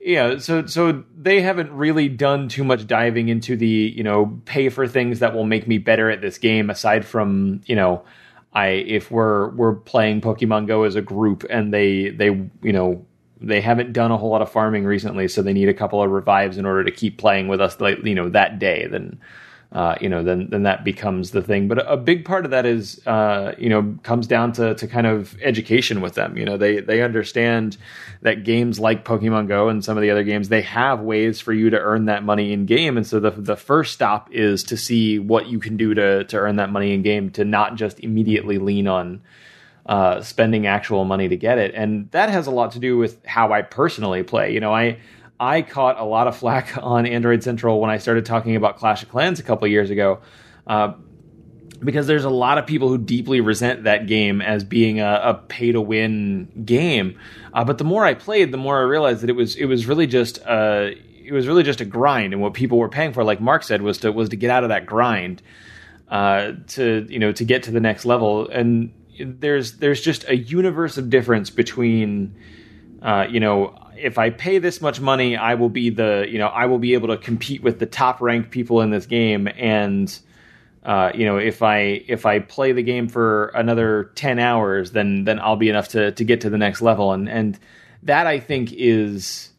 yeah, so so they haven't really done too much diving into the you know pay for things that will make me better at this game aside from you know I if we're we're playing Pokemon Go as a group and they they you know they haven't done a whole lot of farming recently, so they need a couple of revives in order to keep playing with us like you know that day. Then uh, you know then then that becomes the thing. But a big part of that is uh, you know comes down to to kind of education with them. You know they they understand that games like Pokemon Go and some of the other games they have ways for you to earn that money in game, and so the the first stop is to see what you can do to to earn that money in game to not just immediately lean on uh, spending actual money to get it, and that has a lot to do with how I personally play. You know, I I caught a lot of flack on Android Central when I started talking about Clash of Clans a couple years ago. Uh, because there's a lot of people who deeply resent that game as being a, a pay to win game. Uh, but the more I played, the more I realized that it was it was really just uh, it was really just a grind, and what people were paying for, like Marc said, was to was to get out of that grind uh, to you know to get to the next level. And there's there's just a universe of difference between uh, you know if I pay this much money, I will be the you know I will be able to compete with the top ranked people in this game and uh, you know, if I if I play the game for another ten hours, then then I'll be enough to to get to the next level, and and that I think is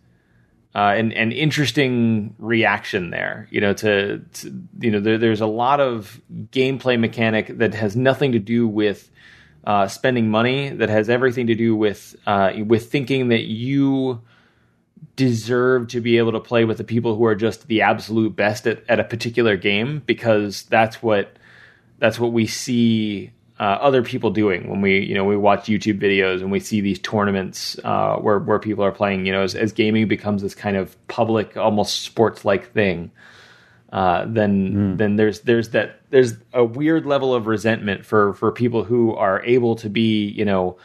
uh, an an interesting reaction there. You know, to, to you know, there, there's a lot of gameplay mechanic that has nothing to do with uh, spending money, that has everything to do with uh, with thinking that you deserve to be able to play with the people who are just the absolute best at, at a particular game because that's what that's what we see uh, other people doing when we you know we watch YouTube videos and we see these tournaments uh, where where people are playing you know as, as gaming becomes this kind of public almost sports like thing uh, then mm. then there's there's that there's a weird level of resentment for for people who are able to be you know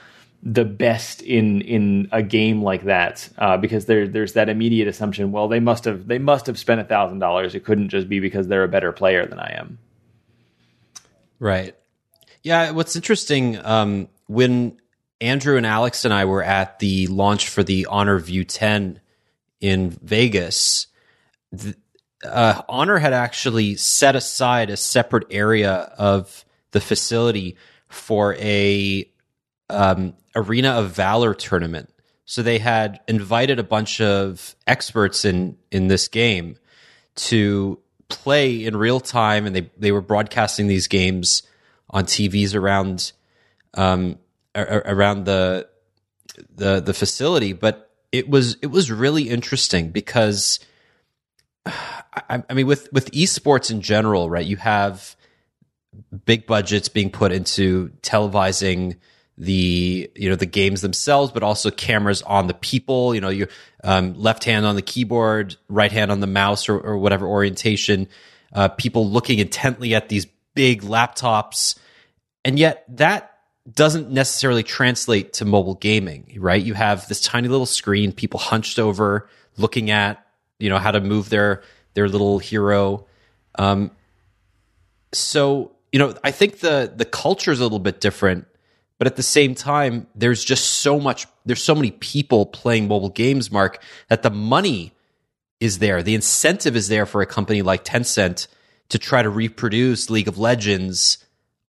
the best in in a game like that uh, because there there's that immediate assumption. Well, they must have they must have spent a thousand dollars. It couldn't just be because they're a better player than I am. Right. Yeah. What's interesting um, when Andrew and Alex and I were at the launch for the Honor View 10 in Vegas. The, uh, Honor had actually set aside a separate area of the facility for a um, Arena of Valor tournament. So they had invited a bunch of experts in in this game to play in real time, and they they were broadcasting these games on TVs around um, around the the the facility. But it was it was really interesting because I, I mean with with esports in general, right? You have big budgets being put into televising the you know the games themselves, but also cameras on the people. You know, your um, left hand on the keyboard, right hand on the mouse, or, or whatever orientation. Uh, people looking intently at these big laptops, and yet that doesn't necessarily translate to mobile gaming, right? You have this tiny little screen, people hunched over, looking at you know how to move their their little hero. Um, so you know, I think the the culture is a little bit different but at the same time, there's just so much, there's so many people playing mobile games, Marc, that the money is there. The incentive is there for a company like Tencent to try to reproduce League of Legends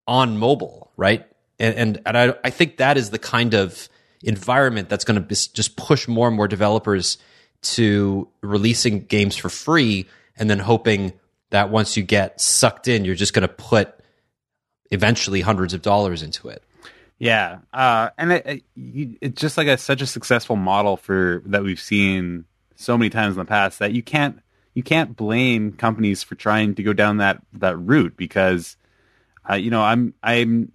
on mobile, right? And, and, and I, I think that is the kind of environment that's going to just push more and more developers to releasing games for free and then hoping that once you get sucked in, you're just going to put eventually hundreds of dollars into it. Yeah, uh, and it, it, it's just like a such a successful model for that we've seen so many times in the past that you can't you can't blame companies for trying to go down that that route because uh, you know I'm I'm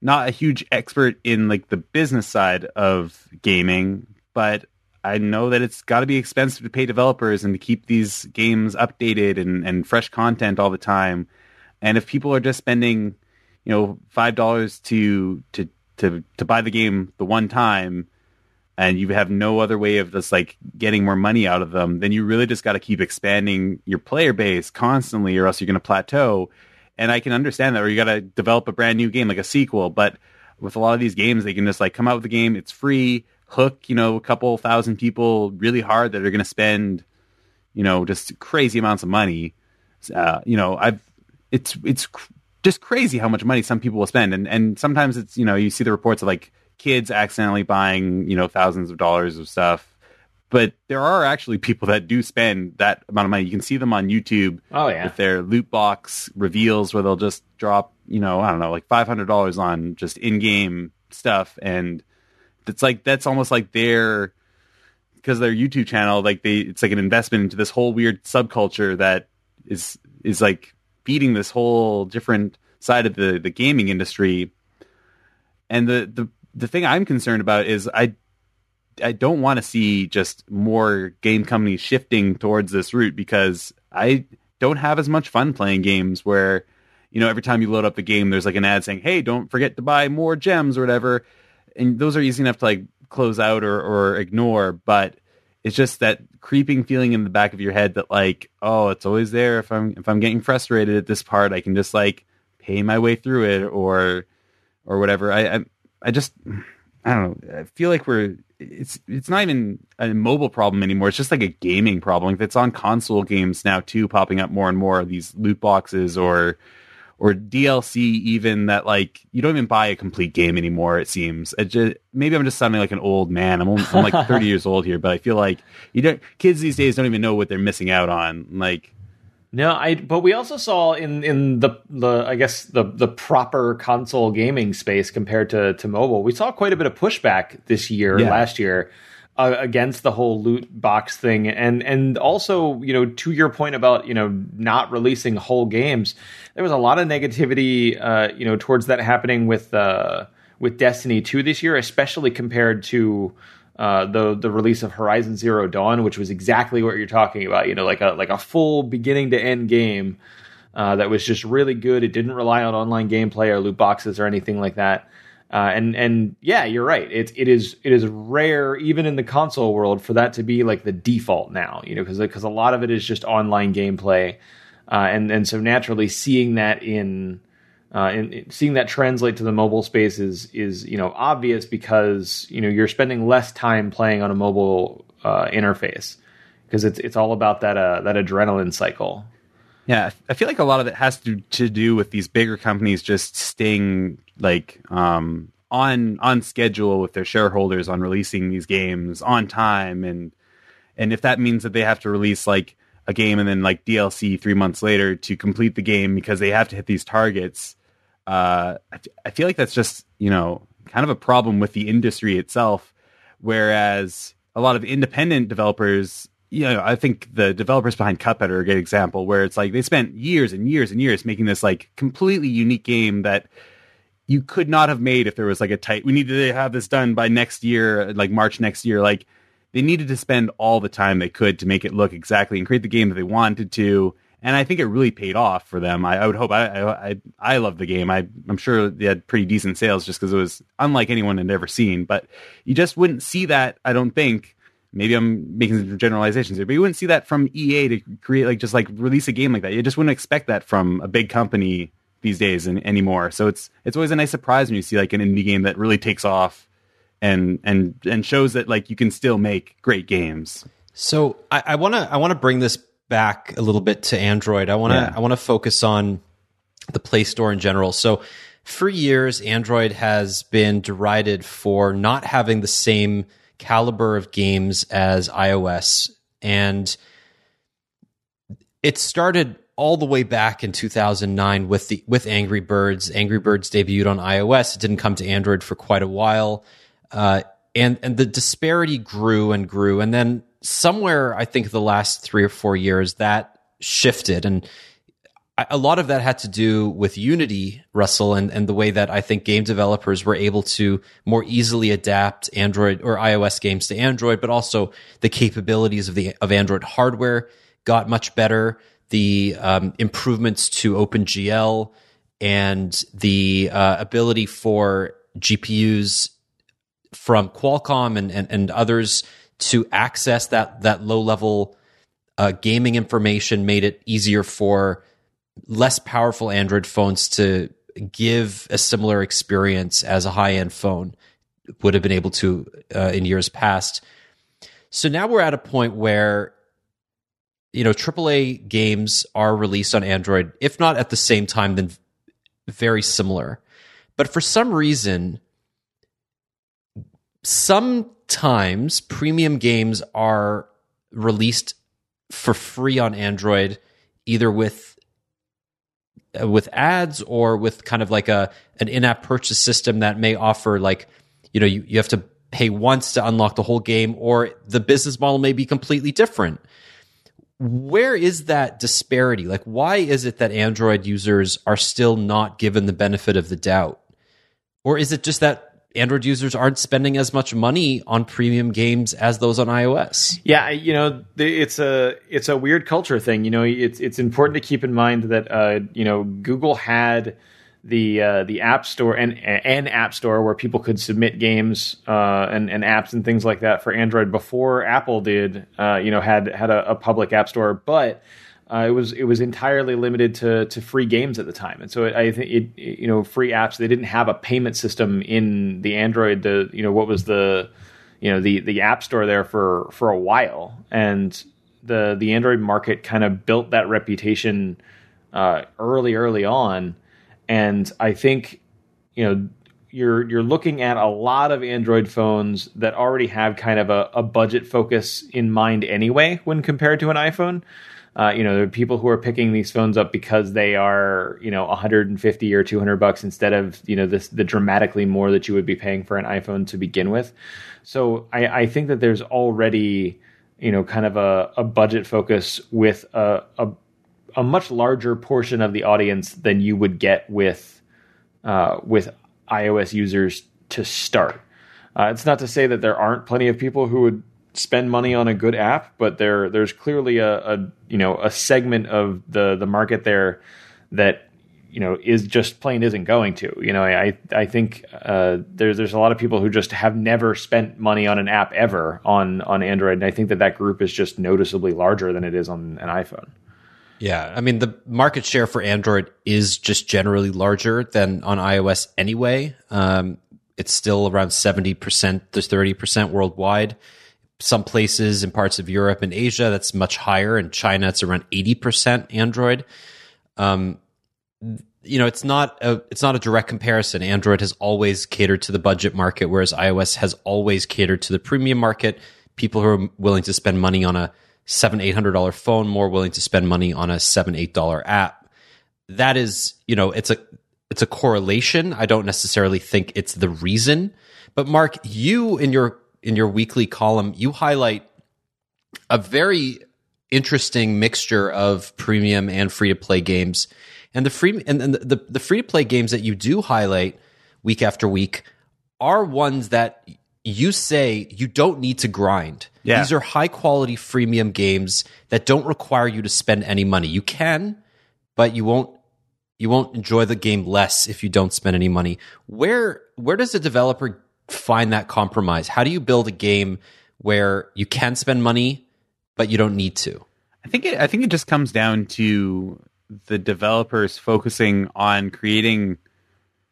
not a huge expert in like the business side of gaming, but I know that it's got to be expensive to pay developers and to keep these games updated and, and fresh content all the time. And if people are just spending you know five dollars to to to to buy the game the one time and you have no other way of just like getting more money out of them then you really just got to keep expanding your player base constantly or else you're going to plateau. And i can understand that or you got to develop a brand new game like a sequel but with a lot of these games they can just like come out with a game it's free hook you know a couple thousand people really hard that are going to spend you know just crazy amounts of money. Uh, you know i've it's it's just crazy how much money some people will spend. And and sometimes it's you know you see the reports of like kids accidentally buying you know thousands of dollars of stuff. But there are actually people that do spend that amount of money. You can see them on YouTube. Oh yeah, with their loot box reveals where they'll just drop you know I don't know like five hundred dollars on just in game stuff, and it's like that's almost like their because their YouTube channel like they it's like an investment into this whole weird subculture that is is like feeding this whole different side of the the gaming industry. And the the the thing I'm concerned about is I I don't want to see just more game companies shifting towards this route because I don't have as much fun playing games where you know every time you load up the game there's like an ad saying hey don't forget to buy more gems or whatever and those are easy enough to like close out or, or ignore but it's just that creeping feeling in the back of your head that like, oh, it's always there. If I'm if I'm getting frustrated at this part, I can just like pay my way through it or or whatever. I I, I just I don't know. I feel like we're it's it's not even a mobile problem anymore. It's just like a gaming problem. It's on console games now too, popping up more and more. These loot boxes or or DLC even that like you don't even buy a complete game anymore. It seems. It just, maybe I'm just sounding like an old man. I'm, only, I'm like 30 years old here, but I feel like you don't. Kids these days don't even know what they're missing out on. Like no, I. But we also saw in in the the I guess the the proper console gaming space compared to to mobile, we saw quite a bit of pushback this year, Yeah. last year, uh, against the whole loot box thing, and and also you know to your point about you know not releasing whole games, there was a lot of negativity uh, you know towards that happening with uh, with Destiny two this year, especially compared to uh, the the release of Horizon Zero Dawn, which was exactly what you're talking about. You know, like a like a full beginning to end game uh, that was just really good. It didn't rely on online gameplay or loot boxes or anything like that. Uh, and and yeah, you're right. It it is it is rare even in the console world for that to be like the default now. You know, because because a lot of it is just online gameplay, uh, and and so naturally seeing that in uh, and seeing that translate to the mobile space is is you know obvious because you know you're spending less time playing on a mobile uh, interface because it's it's all about that uh, that adrenaline cycle. Yeah, I feel like a lot of it has to to do with these bigger companies just staying like um, on on schedule with their shareholders on releasing these games on time, and and if that means that they have to release like a game and then like DLC three months later to complete the game because they have to hit these targets, uh, I, f- I feel like that's just you know kind of a problem with the industry itself. Whereas a lot of independent developers, you know, I think the developers behind Cuphead are a good example where it's like they spent years and years and years making this like completely unique game that you could not have made if there was like a tight we need to have this done by next year like march next year. Like they needed to spend all the time they could to make it look exactly and create the game that they wanted to and i think it really paid off for them. I, I would hope I, I i i love the game. I, i'm sure they had pretty decent sales just because it was unlike anyone had ever seen but you just wouldn't see that i don't think maybe i'm making some generalizations here but you wouldn't see that from ea to create like just like release a game like that you just wouldn't expect that from a big company these days and anymore. So it's it's always a nice surprise when you see like an indie game that really takes off and and and shows that like you can still make great games. So I want to I want to bring this back a little bit to Android. I want to Yeah. I want to focus on the Play Store in general. So for years, Android has been derided for not having the same caliber of games as iOS, and it started all the way back in 2009 with the with Angry Birds. Angry Birds debuted on iOS. It didn't come to Android for quite a while, uh, and and the disparity grew and grew. And then somewhere, I think the last three or four years, that shifted, and A lot of that had to do with Unity, Russell, and, and the way that I think game developers were able to more easily adapt Android or iOS games to Android, but also the capabilities of the of Android hardware got much better. The um, improvements to OpenGL and the uh, ability for GPUs from Qualcomm and, and, and others to access that that low level uh, gaming information made it easier for less powerful Android phones to give a similar experience as a high end phone would have been able to uh, in years past. So now we're at a point where you know AAA games are released on Android, if not at the same time, then very similar. But for some reason, sometimes premium games are released for free on Android, either with Uh, with ads or with kind of like a an in-app purchase system that may offer like you know you, you have to pay once to unlock the whole game or the business model may be completely different. Where is that disparity? Like why is it that android users are still not given the benefit of the doubt? Or is it just that android users aren't spending as much money on premium games as those on ios Yeah, you know, it's a it's a weird culture thing. You know, it's it's important to keep in mind that uh, you know Google had the uh, the App Store and an App Store where people could submit games uh, and and apps and things like that for Android before Apple did. Uh, you know, had had a, a public App Store, but uh, it was it was entirely limited to to free games at the time, and so I think it, it you know free apps. They didn't have a payment system in the Android. The you know what was the you know the the app store there for for a while and the the android market kind of built that reputation uh, early early on and I think you know you're you're looking at a lot of Android phones that already have kind of a, a budget focus in mind anyway when compared to an iPhone. Uh, you know, there are people who are picking these phones up because they are, you know, 150 or 200 bucks instead of, you know, this the dramatically more that you would be paying for an iPhone to begin with. So I, I think that there's already, you know, kind of a, a budget focus with a, a, a much larger portion of the audience than you would get with uh, with iOS users to start. Uh, it's not to say that there aren't plenty of people who would spend money on a good app, but there there's clearly a, a you know a segment of the the market there that you know is just plain isn't going to. You know, I I think uh, there's there's a lot of people who just have never spent money on an app ever on on Android, and I think that that group is just noticeably larger than it is on an iPhone. Yeah, I mean the market share for Android is just generally larger than on iOS anyway. Um, it's still around seventy percent to thirty percent worldwide some places in parts of Europe and Asia that's much higher. In China, it's around eighty percent Android. Um, you know, it's not a it's not a direct comparison. Android has always catered to the budget market, whereas iOS has always catered to the premium market. People who are willing to spend money on a seven eight hundred dollar phone, more willing to spend money on a seven eight dollar app. That is, you know, it's a it's a correlation. I don't necessarily think it's the reason. But Mark, you in your in your weekly column, you highlight a very interesting mixture of premium and free to play games. And the free and, and the, the free to play games that you do highlight week after week are ones that you say you don't need to grind. Yeah. These are high quality freemium games that don't require you to spend any money. You can, but you won't you won't enjoy the game less if you don't spend any money. Where where does a developer find that compromise? How do you build a game where you can spend money but you don't need to? I think it, I think it just comes down to the developers focusing on creating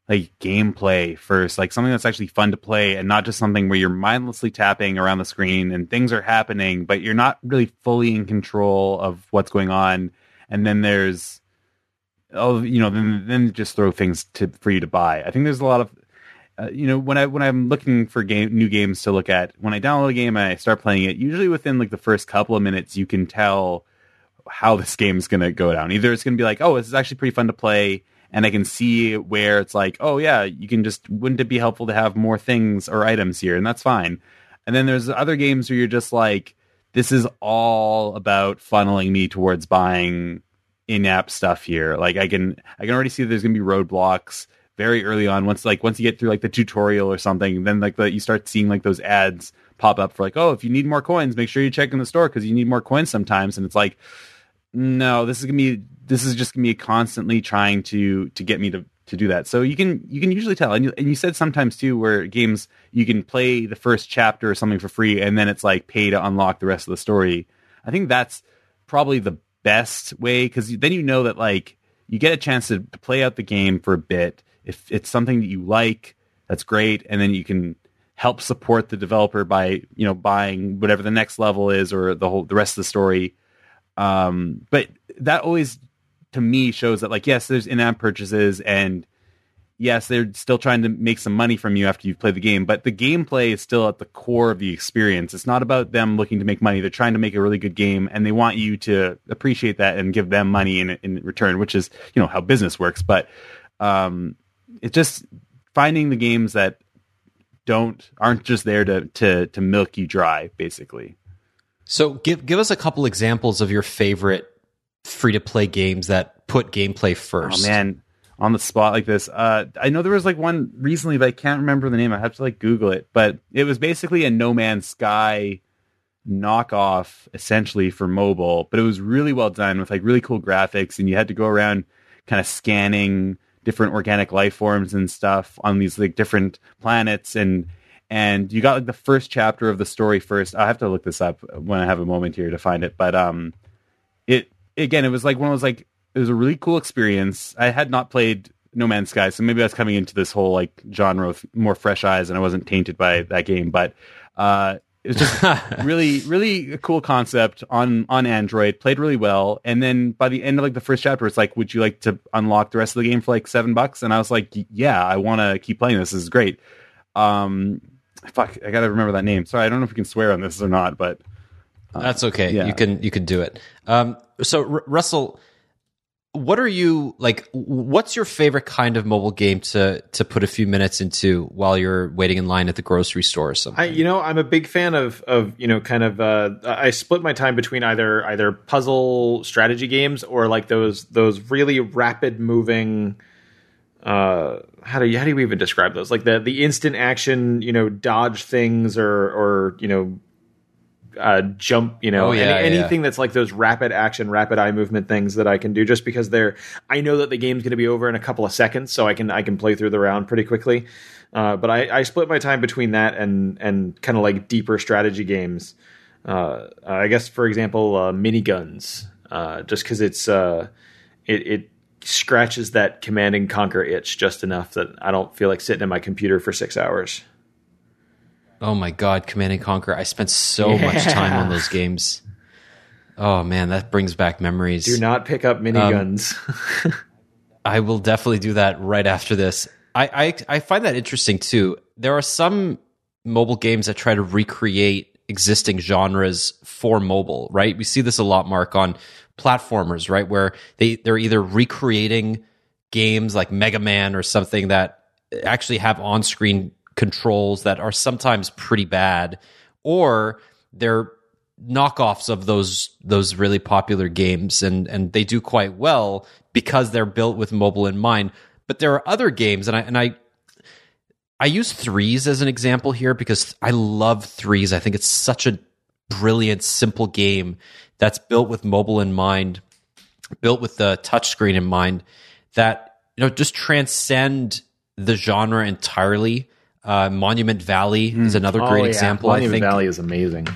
like gameplay first, like something that's actually fun to play and not just something where you're mindlessly tapping around the screen and things are happening, but you're not really fully in control of what's going on. And then there's oh, you know, then then just throw things to for you to buy. I think there's a lot of uh, you know when I when I'm looking for game new games to look at, when I download a game and I start playing it, usually within like the first couple of minutes, you can tell how this game's going to go down. Either it's going to be like, oh, this is actually pretty fun to play, and I can see where it's like, oh yeah, you can just wouldn't it be helpful to have more things or items here, and that's fine. And then there's other games where you're just like, this is all about funneling me towards buying in-app stuff here. Like I can I can already see there's going to be roadblocks very early on. Once like once you get through like the tutorial or something, then like the, you start seeing like those ads pop up for like, oh, if you need more coins, make sure you check in the store because you need more coins sometimes. And it's like, no, this is gonna be this is just gonna be constantly trying to to get me to to do that. So you can you can usually tell, and you, and you said sometimes too, where games you can play the first chapter or something for free, and then it's like pay to unlock the rest of the story. I think that's probably the best way because then you know that like you get a chance to, to play out the game for a bit if it's something that you like, that's great, and then you can help support the developer by you know buying whatever the next level is or the whole the rest of the story. Um, but that always to me shows that like yes, there's in-app purchases and yes, they're still trying to make some money from you after you've played the game, but the gameplay is still at the core of the experience. It's not about them looking to make money. They're trying to make a really good game and they want you to appreciate that and give them money in, in return, which is, you know, how business works. But, um, it's just finding the games that don't aren't just there to to to milk you dry, basically. So give give us a couple examples of your favorite free to play games that put gameplay first. Oh man, on the spot like this. Uh, I know there was like one recently, but I can't remember the name. I have to like Google it. But it was basically a No Man's Sky knockoff, essentially for mobile. But it was really well done with like really cool graphics, and you had to go around kind of scanning different organic life forms and stuff on these like different planets and and you got like the first chapter of the story first. I have to look this up when I have a moment here to find it, but um, it again, it was like one of those like it was a really cool experience. I had not played No Man's Sky, so maybe I was coming into this whole like genre with more fresh eyes, and I wasn't tainted by that game. But uh, It's just really, really a cool concept on on Android. Played really well, and then by the end of like the first chapter, it's like, would you like to unlock the rest of the game for like seven bucks? And I was like, yeah, I want to keep playing this. This is great. Um, fuck, I gotta remember that name. Sorry, I don't know if we can swear on this or not, but That's okay. yeah. You can you can do it. Um, so R- Russell, what are you like? What's your favorite kind of mobile game to to put a few minutes into while you're waiting in line at the grocery store or something? I, you know, I'm a big fan of of you know, kind of. Uh, I split my time between either either puzzle strategy games or like those those really rapid moving. Uh, how do you how do you even describe those? Like the the instant action, you know, dodge things or or you know, uh, jump, you know, Oh, yeah, any, yeah. anything that's like those rapid action, rapid eye movement things that I can do just because they're. I know that the game's going to be over in a couple of seconds, so I can I can play through the round pretty quickly. Uh, but I, I split my time between that and and kind of like deeper strategy games. Uh, I guess, for example, uh, Mini Guns, uh, just because it's uh, it, it scratches that command and conquer itch just enough that I don't feel like sitting at my computer for six hours. Oh my god, Command and Conquer! I spent so much time on those games. Oh man, that brings back memories. Do not pick up Mini Guns. Um, I will definitely do that right after this. I, I I find that interesting too. There are some mobile games that try to recreate existing genres for mobile, right? We see this a lot, Marc, on platformers, right, where they they're either recreating games like Mega Man or something that actually have on-screen controls that are sometimes pretty bad, or they're knockoffs of those those really popular games and and they do quite well because they're built with mobile in mind. But there are other games and I and I I use threes as an example here because I love threes. I think it's such a brilliant simple game that's built with mobile in mind built with the touchscreen in mind that you know just transcend the genre entirely uh, Monument Valley is another great Oh, yeah. example I Monument think Valley is amazing.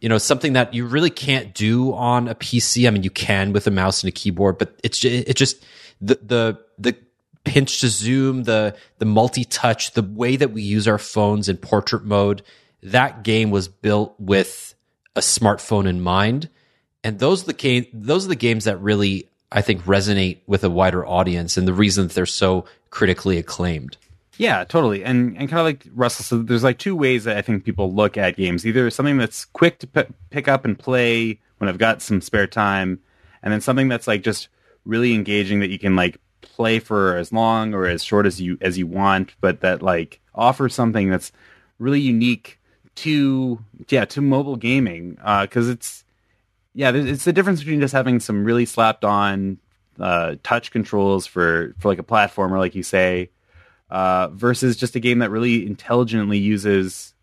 you know something that you really can't do on a PC. I mean, you can with a mouse and a keyboard, but it's it just the the the pinch to zoom, the the multi touch, the way that we use our phones in portrait mode. That game was built with a smartphone in mind, and those are the game those are the games that really I think resonate with a wider audience, and the reason that they're so critically acclaimed. Yeah, totally. And and kind of like Russell said, there's like two ways that I think people look at games. Either something that's quick to p- pick up and play when I've got some spare time, and then something that's like just really engaging that you can like play for as long or as short as you as you want, but that like offers something that's really unique to yeah to mobile gaming because it's yeah it's the difference between just having some really slapped on uh, touch controls for for like a platformer like you say uh, versus just a game that really intelligently uses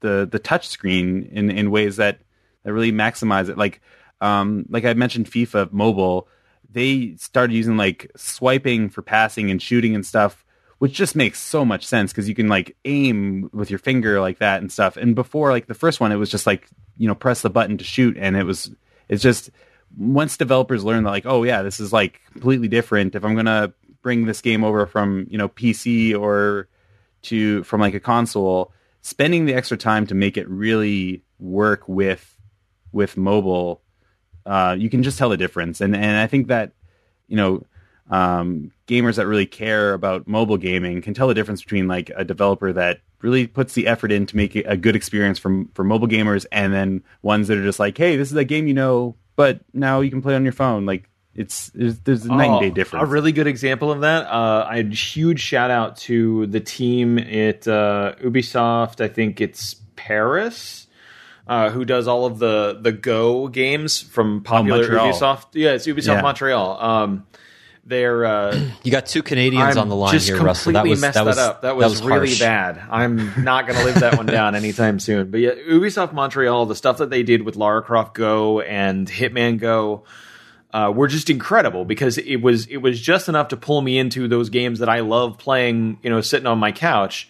the the touch screen in in ways that that really maximize it. Like um, like I mentioned, FIFA Mobile, they started using like swiping for passing and shooting and stuff, which just makes so much sense because you can like aim with your finger like that and stuff. And before like the first one, it was just like you know press the button to shoot, and it was it's just once developers learn that like oh yeah this is like completely different if i'm gonna bring this game over from you know pc or to from like a console spending the extra time to make it really work with with mobile uh, you can just tell the difference. And and i think that you know um, gamers that really care about mobile gaming can tell the difference between like a developer that really puts the effort in to make a good experience for for mobile gamers and then ones that are just like hey this is a game you know but now you can play on your phone. Like it's there's, there's a night and day Oh, difference A really good example of that. Uh, I huge shout out to the team at uh, Ubisoft. I think it's Paris, uh, who does all of the the Go games from popular Montreal. Ubisoft. Yeah, it's Ubisoft Yeah. Montreal. Um, they're uh, You got two Canadians I'm on the line just here, Russell. That was messed that was up. That was, really harsh. bad. I'm not going to live that one down anytime soon. But yeah, Ubisoft Montreal, the stuff that they did with Lara Croft Go and Hitman Go. Uh, were just incredible because it was it was just enough to pull me into those games that I love playing, you know, sitting on my couch.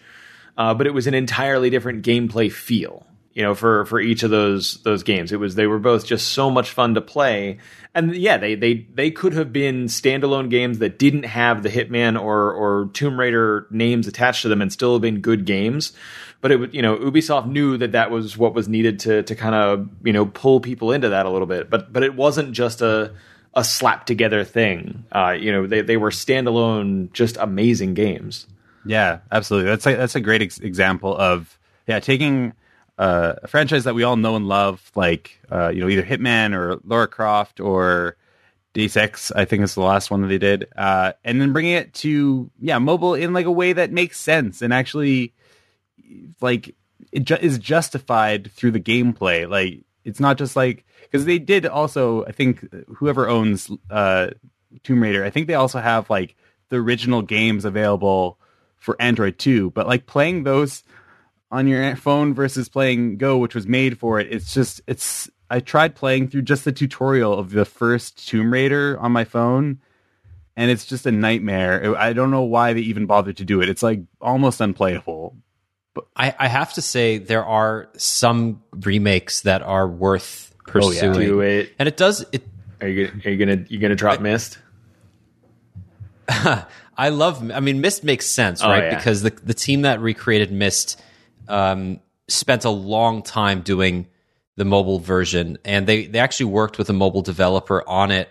Uh, but it was an entirely different gameplay feel. you know, for for each of those those games. It was they were both just so much fun to play, and yeah, they they they could have been standalone games that didn't have the Hitman or or Tomb Raider names attached to them, and still have been good games. But it you know Ubisoft knew that that was what was needed to to kind of you know pull people into that a little bit. But but it wasn't just a a slap together thing. Uh, you know, they they were standalone, just amazing games. Yeah, absolutely. That's a, that's a great ex- example of yeah taking uh, a franchise that we all know and love, like uh, you know either Hitman or Lara Croft or Deus Ex, I think is the last one that they did, uh, and then bringing it to yeah mobile in like a way that makes sense and actually like it ju- is justified through the gameplay. Like it's not just like because they did also I think whoever owns uh, Tomb Raider, I think they also have like the original games available for Android too. But like playing those on your phone versus playing Go, which was made for it, it's just it's. I tried playing through just the tutorial of the first Tomb Raider on my phone, and it's just a nightmare. I don't know why they even bothered to do it. It's like almost unplayable. I, I have to say there are some remakes that are worth pursuing. Oh, Do it. And it does it Are you gonna, are you gonna you gonna drop Myst? I love. I mean, Myst makes sense, Oh, right? yeah. Because the the team that recreated Myst um, spent a long time doing the mobile version, and they they actually worked with a mobile developer on it,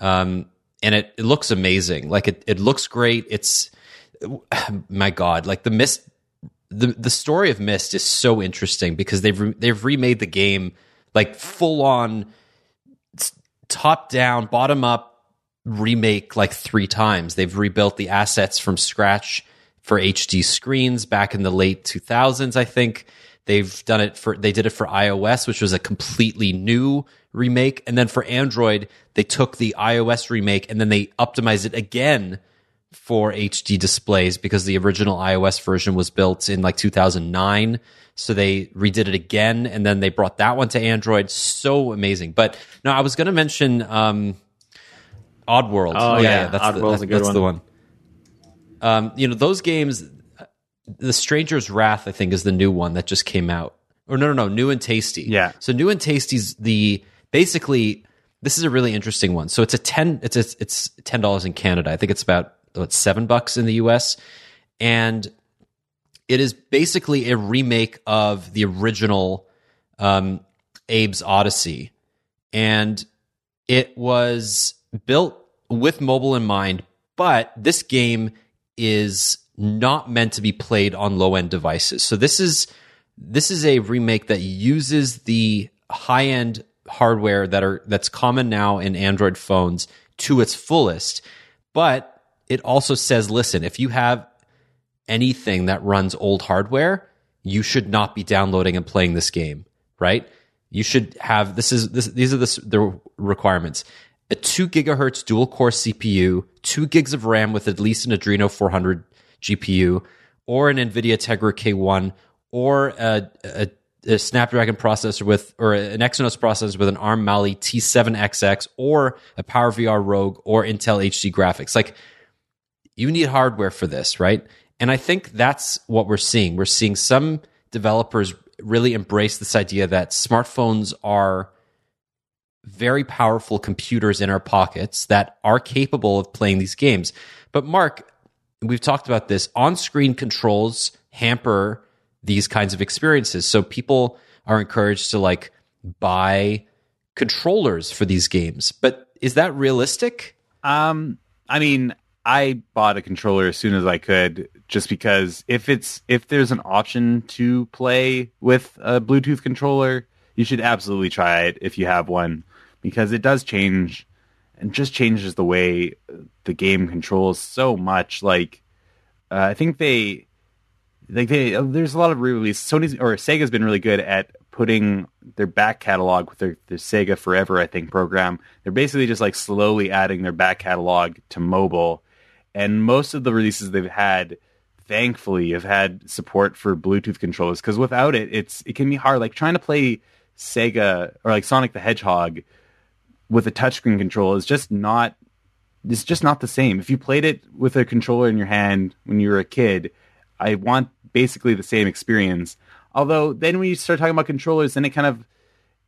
um, and it, it looks amazing. Like it it looks great. It's my God, like the Myst. The the story of Myst is so interesting because they've re- they've remade the game like full on top down, bottom up remake like three times. They've rebuilt the assets from scratch for HD screens back in the late 2000s, I think. They've done it for, they did it for iOS, which was a completely new remake. And then for Android, they took the iOS remake and then they optimized it again for HD displays because the original iOS version was built in like 2009. So they redid it again and then they brought that one to Android. So amazing. But no, I was going to mention, um, Oddworld. Oh, yeah. that's, the, Oddworld's that's, a good that's the one. one. Um, you know, those games, The Stranger's Wrath, I think, is the new one that just came out. Or no, no, no, New and Tasty. Yeah. So New and Tasty's the basically this is a really interesting one. So it's a ten it's a, it's ten dollars in Canada. I think it's about what seven bucks in the US, and it is basically a remake of the original um, Abe's Oddysee, and it was built with mobile in mind. But this game is not meant to be played on low end devices. So this is this is a remake that uses the high end hardware that are that's common now in Android phones to its fullest. But it also says, listen, if you have anything that runs old hardware, you should not be downloading and playing this game, right? You should have this is this these are the, the requirements. A 2 gigahertz dual core CPU, 2 gigs of RAM with at least an Adreno 400 GPU or an NVIDIA Tegra K1 or a, a, a Snapdragon processor with or an Exynos processor with an ARM Mali T7XX or a PowerVR Rogue or Intel HD graphics. Like you need hardware for this, right? And I think that's what we're seeing. We're seeing some developers really embrace this idea that smartphones are very powerful computers in our pockets that are capable of playing these games. But Marc, we've talked about this on-screen controls hamper these kinds of experiences. So people are encouraged to like buy controllers for these games. But is that realistic? Um, I mean, I bought a controller as soon as I could, just because if it's if there's an option to play with a Bluetooth controller, you should absolutely try it if you have one, because it does change and just changes the way the game controls so much. Like, uh, I think they like they there's a lot of re-release. Sony's or Sega's been really good at putting their back catalog with their, their Sega Forever, I think, program. They're basically just like slowly adding their back catalog to mobile. And most of the releases they've had, thankfully, have had support for Bluetooth controllers. Because without it, it's it can be hard. Like trying to play Sega or like Sonic the Hedgehog with a touchscreen control is just not it's just not the same. If you played it with a controller in your hand when you were a kid, I want basically the same experience Although then when you start talking about controllers, then it kind of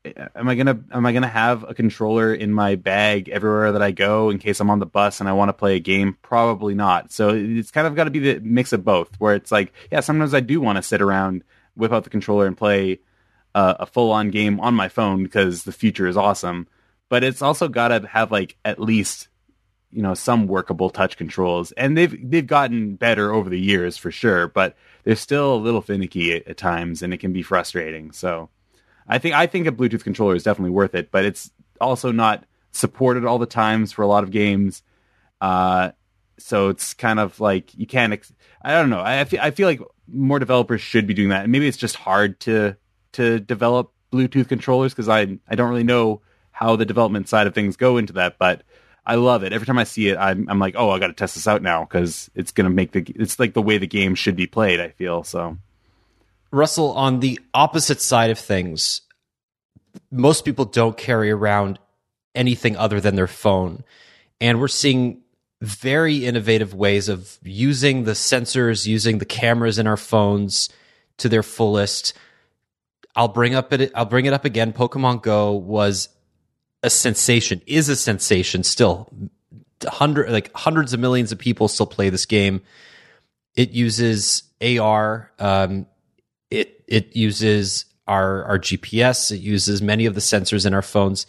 am I gonna am I gonna have a controller in my bag everywhere that I go in case I'm on the bus and I want to play a game? Probably not. So it's kind of got to be the mix of both, where it's like, yeah, sometimes I do want to sit around, whip out the controller, and play uh, a full on game on my phone because the future is awesome. But it's also got to have like at least you know some workable touch controls, and they've they've gotten better over the years for sure, but they're still a little finicky at, at times, and it can be frustrating. So I think I think a Bluetooth controller is definitely worth it, but it's also not supported all the times for a lot of games. Uh, so it's kind of like you can't. Ex- I don't know. I feel, I feel like more developers should be doing that, and maybe it's just hard to to develop Bluetooth controllers because I I don't really know how the development side of things go into that, but I love it. Every time I see it, I'm I'm like, oh, I got to test this out now because it's gonna make the it's like the way the game should be played. I feel so. Russell, on the opposite side of things, most people don't carry around anything other than their phone. And we're seeing very innovative ways of using the sensors, using the cameras in our phones to their fullest. I'll bring up it I'll bring it up again. Pokemon Go was a sensation, is a sensation still. Hundred like hundreds of millions of people still play this game. It uses AR. Um, it it uses our our GPS. It uses many of the sensors in our phones.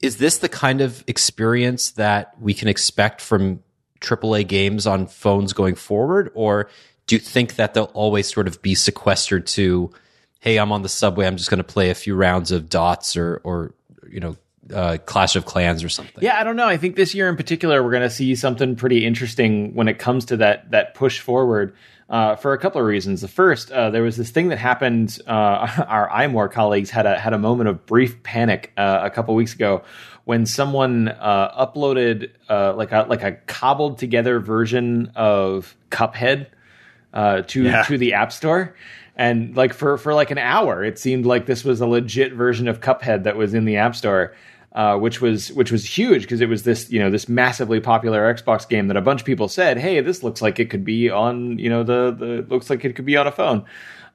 Is this the kind of experience that we can expect from AAA games on phones going forward, or do you think that they'll always sort of be sequestered to, hey, I'm on the subway, I'm just going to play a few rounds of dots or or you know uh, Clash of Clans or something. Yeah, I don't know. I think this year in particular, we're going to see something pretty interesting when it comes to that that push forward. Uh, for a couple of reasons. The first, uh, there was this thing that happened. Uh, our iMore colleagues had a had a moment of brief panic uh, a couple weeks ago when someone uh, uploaded uh, like a like a cobbled together version of Cuphead to yeah. to the App Store. And like for, for like an hour, it seemed like this was a legit version of Cuphead that was in the App Store uh, which was which was huge because it was this you know this massively popular Xbox game that a bunch of people said, hey, this looks like it could be on you know the the looks like it could be on a phone.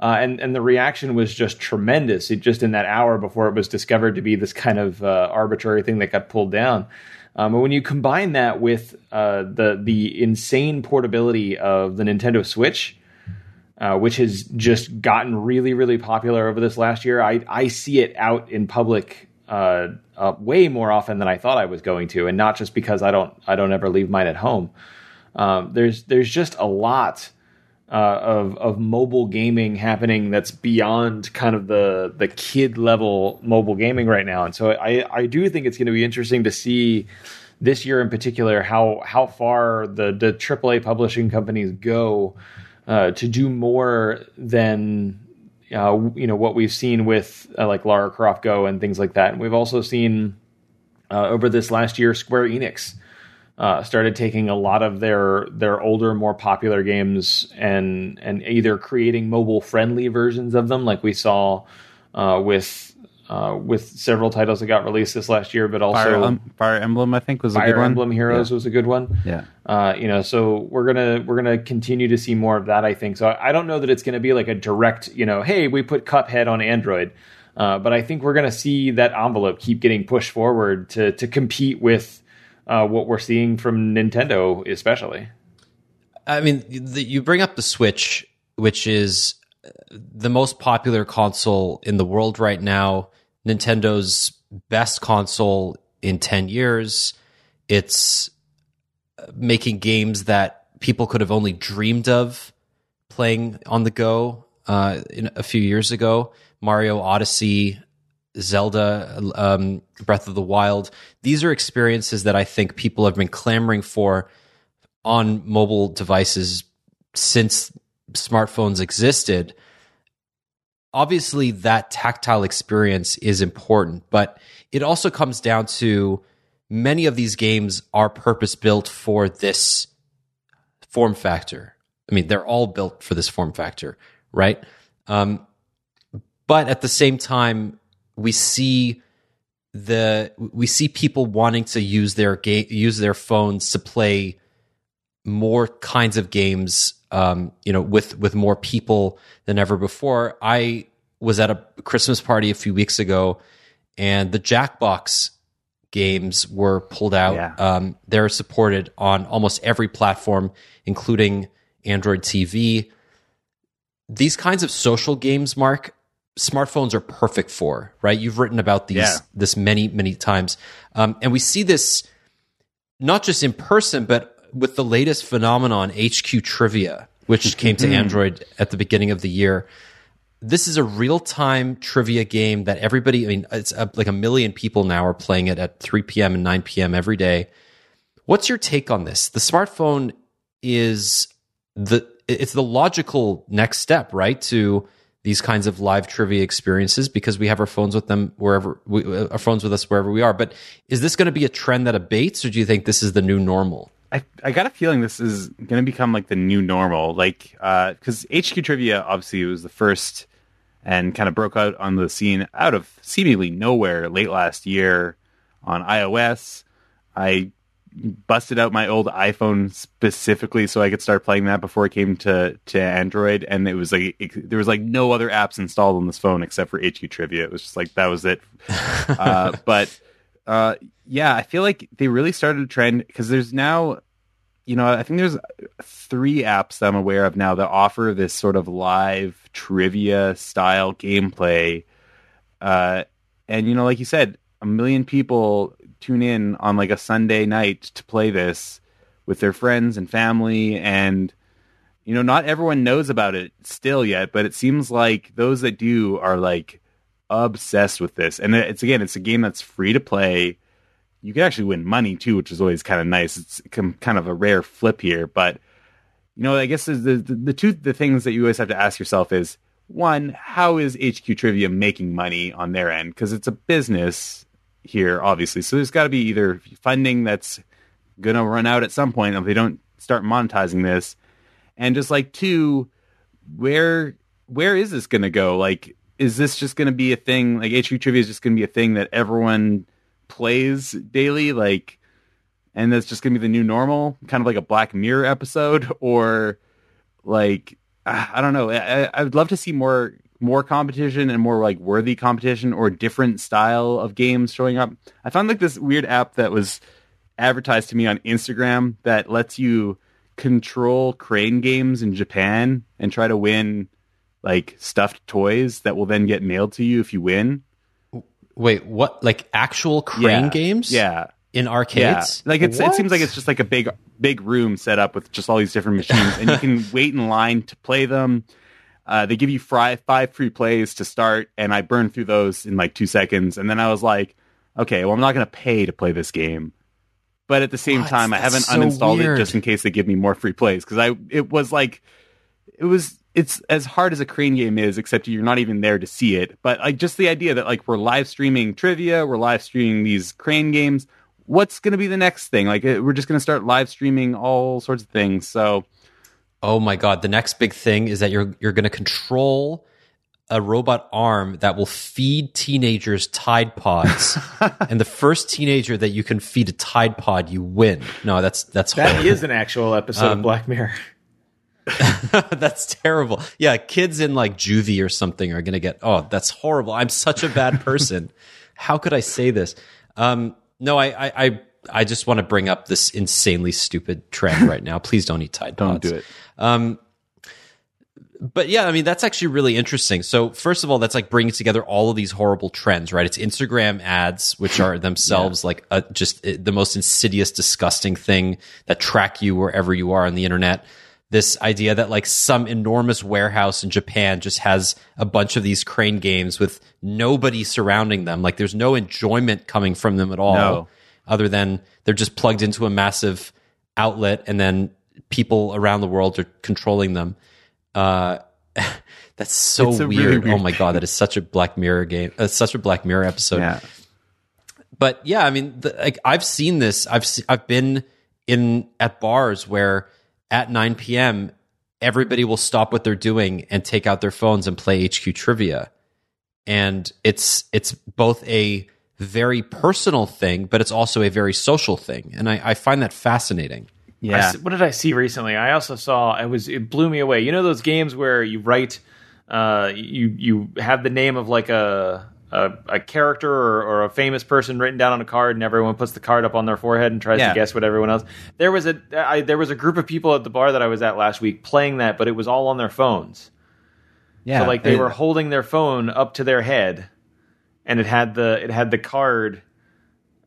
Uh, and and the reaction was just tremendous. It just in that hour before it was discovered to be this kind of uh, arbitrary thing that got pulled down. Um, and when you combine that with uh, the the insane portability of the Nintendo Switch, uh, which has just gotten really really popular over this last year, I I see it out in public uh, uh, way more often than I thought I was going to, and not just because I don't I don't ever leave mine at home. Um, there's there's just a lot uh, of of mobile gaming happening that's beyond kind of the the kid level mobile gaming right now, and so I I do think it's going to be interesting to see this year in particular how how far the the AAA publishing companies go uh, to do more than uh, you know what we've seen with uh, like Lara Croft Go and things like that. And we've also seen uh, over this last year Square Enix uh, started taking a lot of their their older, more popular games and and either creating mobile friendly versions of them, like we saw uh, with uh, with several titles that got released this last year, but also Fire, um, Fire Emblem, I think was Fire a good one. Emblem Heroes yeah. was a good one. Yeah, uh, you know, so we're gonna we're gonna continue to see more of that. I think so. I, I don't know that it's gonna be like a direct, you know, hey, we put Cuphead on Android, uh, but I think we're gonna see that envelope keep getting pushed forward to to compete with uh, what we're seeing from Nintendo, especially. I mean, the, you bring up the Switch, which is the most popular console in the world right now Nintendo's best console in 10 years. It's making games that people could have only dreamed of playing on the go uh, a few years ago. Mario Odyssey, Zelda, um, Breath of the Wild. These are experiences that I think people have been clamoring for on mobile devices since smartphones existed obviously that tactile experience is important, but it also comes down to many of these games are purpose built for this form factor. I mean, they're all built for this form factor, right? Um, but at the same time, we see the we see people wanting to use their use their phones to play more kinds of games um, you know, with with more people than ever before. I was at a Christmas party a few weeks ago, and the Jackbox games were pulled out. Yeah. Um, they're supported on almost every platform, including Android TV. These kinds of social games, Marc, smartphones are perfect for. Right? You've written about these Yeah. this many many times, um, and we see this not just in person, but with the latest phenomenon, HQ Trivia, which came to Android at the beginning of the year. This is a real time trivia game that everybody, I mean, it's uh, like a million people now are playing it at 3 p.m. and 9 p.m. every day. What's your take on this? The smartphone is the it's the logical next step, right, to these kinds of live trivia experiences because we have our phones with them wherever we, uh, our phones with us wherever we are. But is this going to be a trend that abates, or do you think this is the new normal? I, I got a feeling this is going to become like the new normal. Like, because HQ Trivia obviously was the first and kind of broke out on the scene out of seemingly nowhere late last year on iOS. I busted out my old iPhone specifically so I could start playing that before it came to, to Android. And it was like, it, there was like no other apps installed on this phone except for HQ Trivia. It was just like, that was it. uh, but uh, yeah, I feel like they really started a trend because there's now, you know, I think there's three apps that I'm aware of now that offer this sort of live trivia style gameplay. Uh, and you know, like you said, a million people tune in on like a Sunday night to play this with their friends and family and you know not everyone knows about it still yet but it seems like those that do are like obsessed with this. And it's again it's a game that's free to play. You can actually win money too which is always kind of nice. It's kind of a rare flip here but you know i guess the, the the two the things that you always have to ask yourself is one how is hq trivia making money on their end? Because it's a business here obviously. So there's got to be either funding that's gonna run out at some point if they don't start monetizing this. And just like two where where is this gonna go? Like is this just gonna be a thing? Like hq trivia is just gonna be a thing that everyone plays daily like and that's just gonna be the new normal? Kind of like a black mirror episode? Or like ah, i don't know. I, I would love to see more more competition and more like worthy competition or different style of games showing up. I found like this weird app that was advertised to me on instagram that lets you control crane games in japan and try to win like stuffed toys that will then get mailed to you if you win Wait, what? Like actual crane Yeah. games? yeah in arcades. Yeah, like it's, it seems like it's just like a big big room set up with just all these different machines, and you can wait in line to play them. Uh, they give you fri- five free plays to start, and I burned through those in like two seconds, and then I was like, okay, well I'm not going to pay to play this game, but at the same What? time I haven't so uninstalled weird. it just in case they give me more free plays because I it was like it was it's as hard as a crane game is except you're not even there to see it but like just the idea that like we're live streaming trivia we're live streaming these crane games what's going to be the next thing like uh, we're just going to start live streaming all sorts of things so Oh my god! The next big thing is that you're you're going to control a robot arm that will feed teenagers Tide Pods, and the first teenager that you can feed a Tide Pod, you win. No, that's that's That horrible. is an actual episode of Black Mirror. that's terrible. Yeah, kids in like juvie or something are going to get. Oh, that's horrible. I'm such a bad person. How could I say this? Um, no, I, I, I, I just want to bring up this insanely stupid trend right now. Please don't eat Tide Pods. don't do it Um, but yeah, I mean that's actually really interesting. So first of all, that's like bringing together all of these horrible trends, right? It's Instagram ads, which are themselves like a, just uh, the most insidious, disgusting thing that track you wherever you are on the internet. This idea that like some enormous warehouse in Japan just has a bunch of these crane games with nobody surrounding them, like there's no enjoyment coming from them at all, No. other than they're just plugged into a massive outlet, and then people around the world are controlling them. Uh, that's so weird. really weird Oh my god, that is such a Black Mirror game. Uh, such a Black Mirror episode. yeah But yeah, I mean, the, like I've seen this. I've se- I've been in at bars where at 9 p.m. everybody will stop what they're doing and take out their phones and play HQ trivia, and it's it's both a very personal thing, but it's also a very social thing, and I, I find that fascinating. I yeah s- what did I see recently? I also saw it was it blew me away. You know those games where you write uh, you you have the name of like a a, a character or, or, a famous person written down on a card, and everyone puts the card up on their forehead and tries yeah. to guess what everyone else. There was a I, there was a group of people at the bar that I was at last week playing that, but it was all on their phones. Yeah, so like they it, were holding their phone up to their head, and it had the it had the card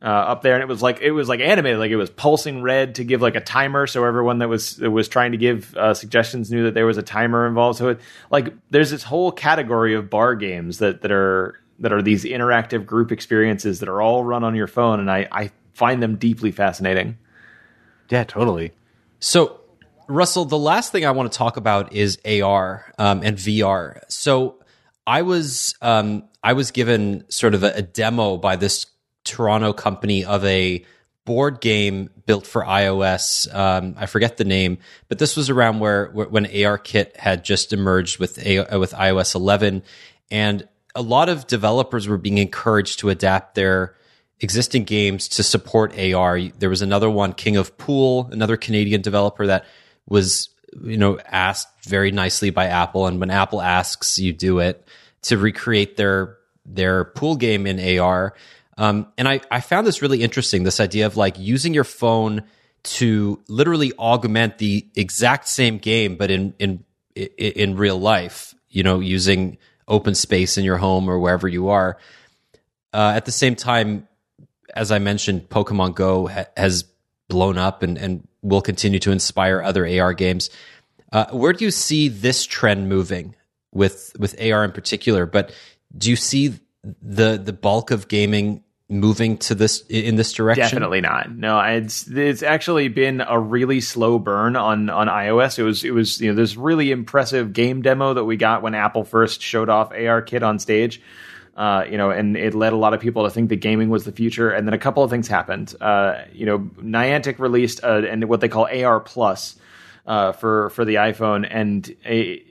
uh, up there, and it was like it was like animated, like it was pulsing red to give like a timer, so everyone that was that was trying to give uh, suggestions knew that there was a timer involved. So it, like there's this whole category of bar games that that are that are these interactive group experiences that are all run on your phone, and I I find them deeply fascinating. Yeah, totally. So Russell, the last thing I want to talk about is AR um, and VR. So I was um, I was given sort of a, a demo by this Toronto company of a board game built for iOS. Um, I forget the name, but this was around where, where when ARKit had just emerged with a, with iOS 11, and a lot of developers were being encouraged to adapt their existing games to support AR. There was another one, King of Pool, another Canadian developer that was you know asked very nicely by Apple, and when Apple asks, you do it to recreate their their pool game in AR. Um, and I, I found this really interesting this idea of like using your phone to literally augment the exact same game, but in, in, in real life, you know, using open space in your home or wherever you are. Uh, at the same time, as I mentioned, Pokemon Go ha- has blown up and, and will continue to inspire other AR games. Uh, where do you see this trend moving with with AR in particular? But do you see the the bulk of gaming moving to this in this direction? Definitely not. No, it's it's actually been a really slow burn on on iOS. It was it was you know this really impressive game demo that we got when Apple first showed off AR ARKit on stage. Uh, you know, and it led a lot of people to think that gaming was the future. And then a couple of things happened. Uh, you know, Niantic released uh, and what they call AR Plus uh, for for the iPhone, and a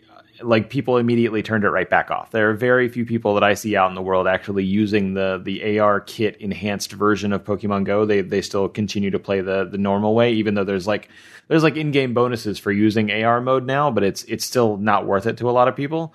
like people immediately turned it right back off. There are very few people that I see out in the world actually using the the ARKit enhanced version of Pokemon Go. They they still continue to play the the normal way, even though there's like there's like in game bonuses for using AR mode now, but it's it's still not worth it to a lot of people.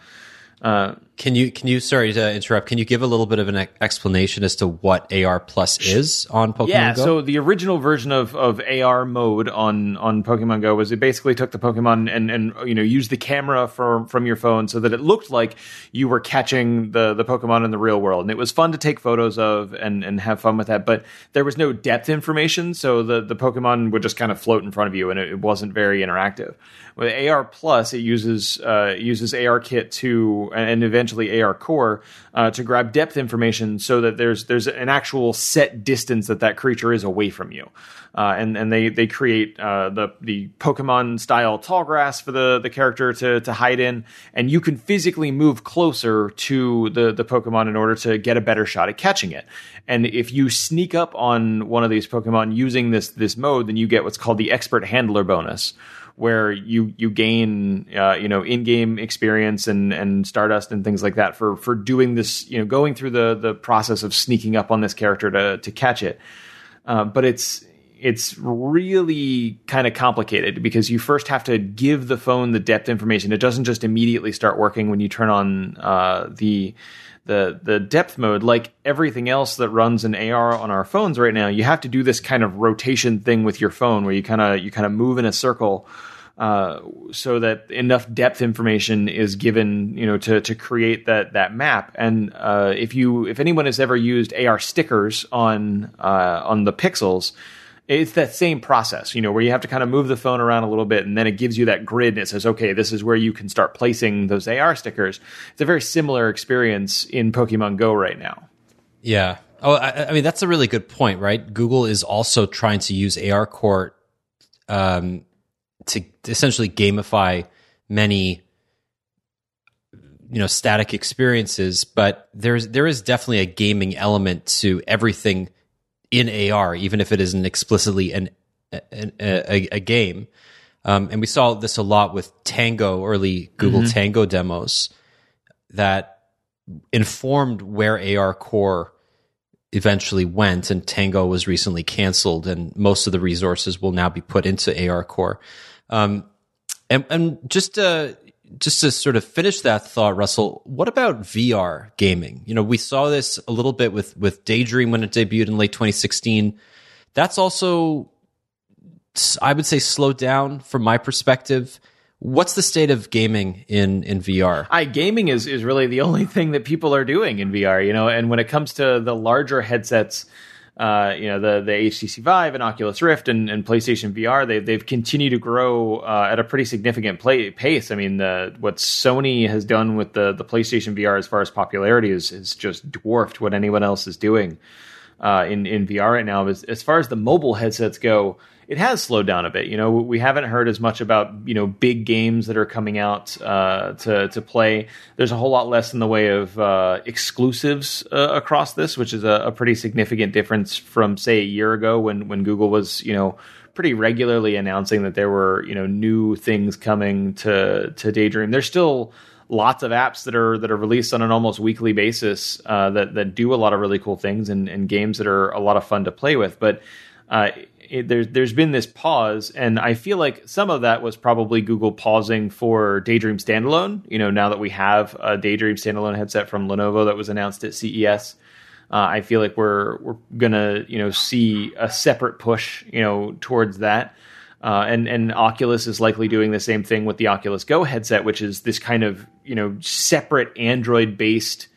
Uh, can you can you sorry to interrupt? Can you give a little bit of an explanation as to what AR Plus is on Pokemon yeah, Go? so the original version of, of AR mode on on Pokemon Go was it basically took the Pokemon and and you know used the camera from from your phone so that it looked like you were catching the the Pokemon in the real world, and it was fun to take photos of and and have fun with that. But there was no depth information, so the the Pokemon would just kind of float in front of you, and it, it wasn't very interactive. With AR Plus, it uses uh, uses ARKit to and eventually ARCore uh, to grab depth information so that there's there's an actual set distance that that creature is away from you. Uh, and and they they create uh, the the Pokemon style tall grass for the the character to to hide in, and you can physically move closer to the the Pokemon in order to get a better shot at catching it. And if you sneak up on one of these Pokemon using this this mode, then you get what's called the Expert Handler bonus where you you gain uh, you know in game experience and and Stardust and things like that for for doing this you know going through the the process of sneaking up on this character to to catch it. Uh, but it's it's really kind of complicated because you first have to give the phone the depth information. It doesn't just immediately start working when you turn on uh, the the the depth mode. Like everything else that runs in AR on our phones right now, you have to do this kind of rotation thing with your phone where you kind of you kind of move in a circle uh, so that enough depth information is given, you know, to to create that that map. And uh, if you if anyone has ever used AR stickers on uh, on the pixels, it's that same process, you know, where you have to kind of move the phone around a little bit, and then it gives you that grid, and it says, okay, this is where you can start placing those AR stickers. It's a very similar experience in Pokemon Go right now. Yeah. Oh, I, I mean that's a really good point, right? Google is also trying to use ARCore um, to essentially gamify many you know static experiences but there's there is definitely a gaming element to everything in AR even if it isn't explicitly an, an a, a, game um, and we saw this a lot with Tango early Google mm-hmm. Tango demos that informed where ARCore eventually went and Tango was recently canceled and most of the resources will now be put into ARCore um, and, and just uh, just to sort of finish that thought, Russell, what about VR gaming? You know, we saw this a little bit with with Daydream when it debuted in late 2016. That's also, I would say, slowed down from my perspective. What's the state of gaming in in VR? I gaming is is really the only thing that people are doing in VR, you know. And when it comes to the larger headsets, uh, you know, the the HTC Vive and Oculus Rift and, and PlayStation VR, they they've continued to grow uh, at a pretty significant play, pace. I mean, the what Sony has done with the the PlayStation VR as far as popularity is is just dwarfed what anyone else is doing uh, in in VR right now. As as far as the mobile headsets go it has slowed down a bit. You know, we haven't heard as much about you know big games that are coming out uh, to to play. There's a whole lot less in the way of uh, exclusives uh, across this, which is a, a, pretty significant difference from say a year ago when when Google was you know pretty regularly announcing that there were you know new things coming to to Daydream. There's still lots of apps that are that are released on an almost weekly basis uh, that that do a lot of really cool things and, and games that are a lot of fun to play with, but. Uh, it, there's there's been this pause, and I feel like some of that was probably Google pausing for Daydream standalone. You know, now that we have a Daydream standalone headset from Lenovo that was announced at CES, uh, I feel like we're we're gonna you know see a separate push you know towards that. Uh, and and Oculus is likely doing the same thing with the Oculus Go headset, which is this kind of you know separate Android based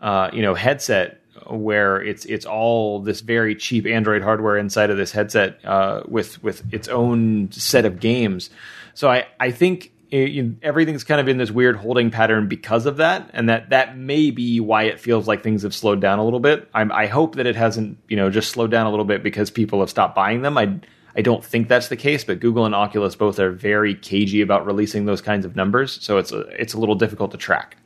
uh, you know headset where it's it's all this very cheap Android hardware inside of this headset uh, with with its own set of games. So I I think it, you everything's kind of in this weird holding pattern because of that, and that that may be why it feels like things have slowed down a little bit. I'm, I hope that it hasn't you know just slowed down a little bit because people have stopped buying them. I I don't think that's the case, but Google and Oculus both are very cagey about releasing those kinds of numbers, so it's a, it's a little difficult to track.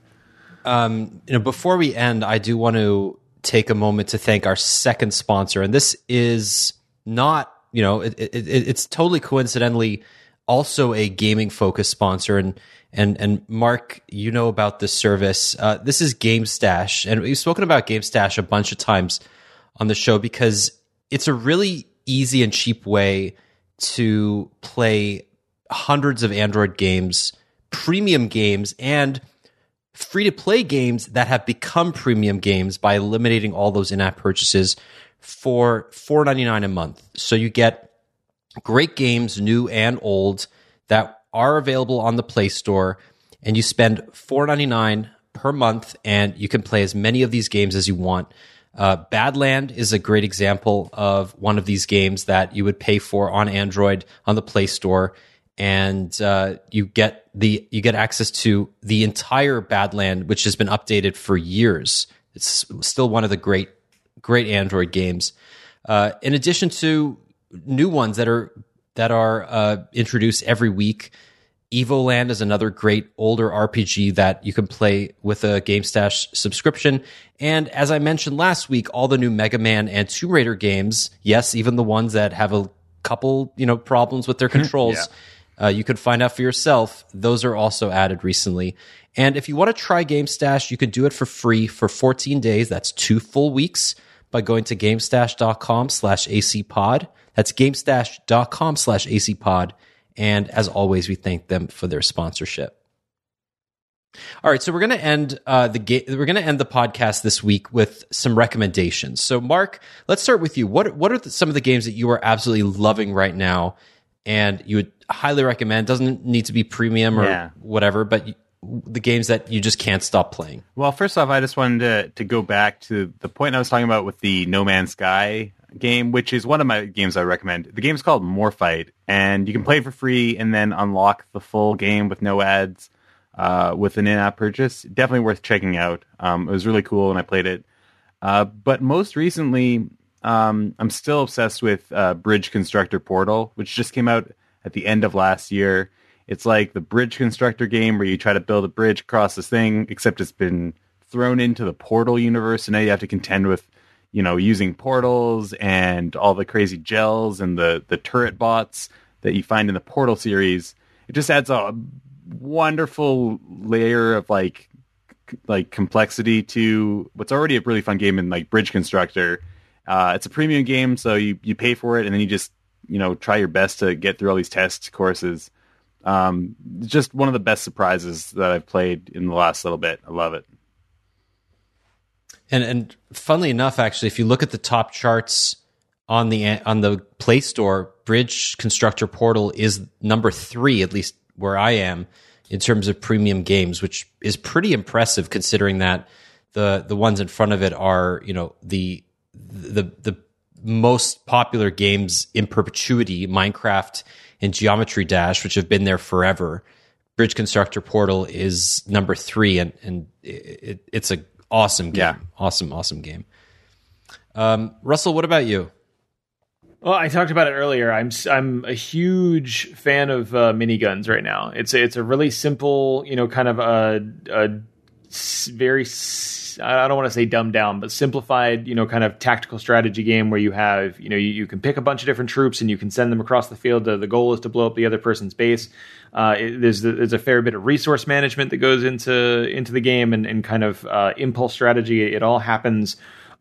Um, you know, before we end, I do want to take a moment to thank our second sponsor. And this is not, you know, it, it, it's totally coincidentally also a gaming focused sponsor. And, and, and Marc, you know about this service. Uh, this is GameStash. And we've spoken about GameStash a bunch of times on the show because it's a really easy and cheap way to play hundreds of Android games, premium games, and free to play games that have become premium games by eliminating all those in app purchases for $4.99 a month. So you get great games, new and old, that are available on the Play Store, and you spend $4.99 per month, and you can play as many of these games as you want. Uh, Badland is a great example of one of these games that you would pay for on Android on the Play Store and uh, you get the you get access to the entire Badland, which has been updated for years. It's still one of the great great Android games. Uh, in addition to new ones that are that are uh, introduced every week. Evoland is another great older RPG that you can play with a GameStash subscription. And as I mentioned last week, all the new Mega Man and Tomb Raider games, yes, even the ones that have a couple, you know, problems with their controls. yeah uh, you could find out for yourself. Those are also added recently. And if you want to try GameStash, you could do it for free for 14 days. That's two full weeks by going to gamestash.com slash acpod. That's gamestash.com slash acpod. And as always, we thank them for their sponsorship. All right, so we're going to end uh, the ga- we're going to end the podcast this week with some recommendations. So, Marc, let's start with you. What what are the, some of the games that you are absolutely loving right now, and you would highly recommend. Doesn't need to be premium or yeah. whatever, but the games that you just can't stop playing. Well, first off, I just wanted to to go back to the point I was talking about with the No Man's Sky game, which is one of my games I recommend. The game's called Morphite, and you can play for free and then unlock the full game with no ads uh, with an in-app purchase. Definitely worth checking out. Um, it was really cool, and I played it. Uh, but most recently, um, I'm still obsessed with uh, Bridge Constructor Portal, which just came out at the end of last year. It's like the bridge constructor game where you try to build a bridge across this thing, except it's been thrown into the Portal universe, and now you have to contend with, you know, using portals and all the crazy gels and the the turret bots that you find in the Portal series. It just adds a wonderful layer of like like complexity to what's already a really fun game in like Bridge Constructor. Uh, it's a premium game, so you you pay for it, and then you just you know try your best to get through all these test courses Um, just one of the best surprises that I've played in the last little bit. I love it. And and funnily enough, actually, if you look at the top charts on the on the Play Store, Bridge Constructor Portal is number three, at least where I am, in terms of premium games, which is pretty impressive considering that the the ones in front of it are you know the the the most popular games in perpetuity, Minecraft and Geometry Dash, which have been there forever. Bridge Constructor Portal is number three, and and it, it's a awesome game, Yeah. awesome, awesome game. Um, Russell, what about you? Well, I talked about it earlier. I'm s- I'm a huge fan of uh, Mini Guns right now. It's it's a really simple, you know, kind of a, a s- very s- I don't want to say dumbed down, but simplified, you know, kind of tactical strategy game where you have, you know, you, you can pick a bunch of different troops and you can send them across the field. The, the goal is to blow up the other person's base. Uh, it, there's there's a fair bit of resource management that goes into into the game and, and kind of uh, impulse strategy. It all happens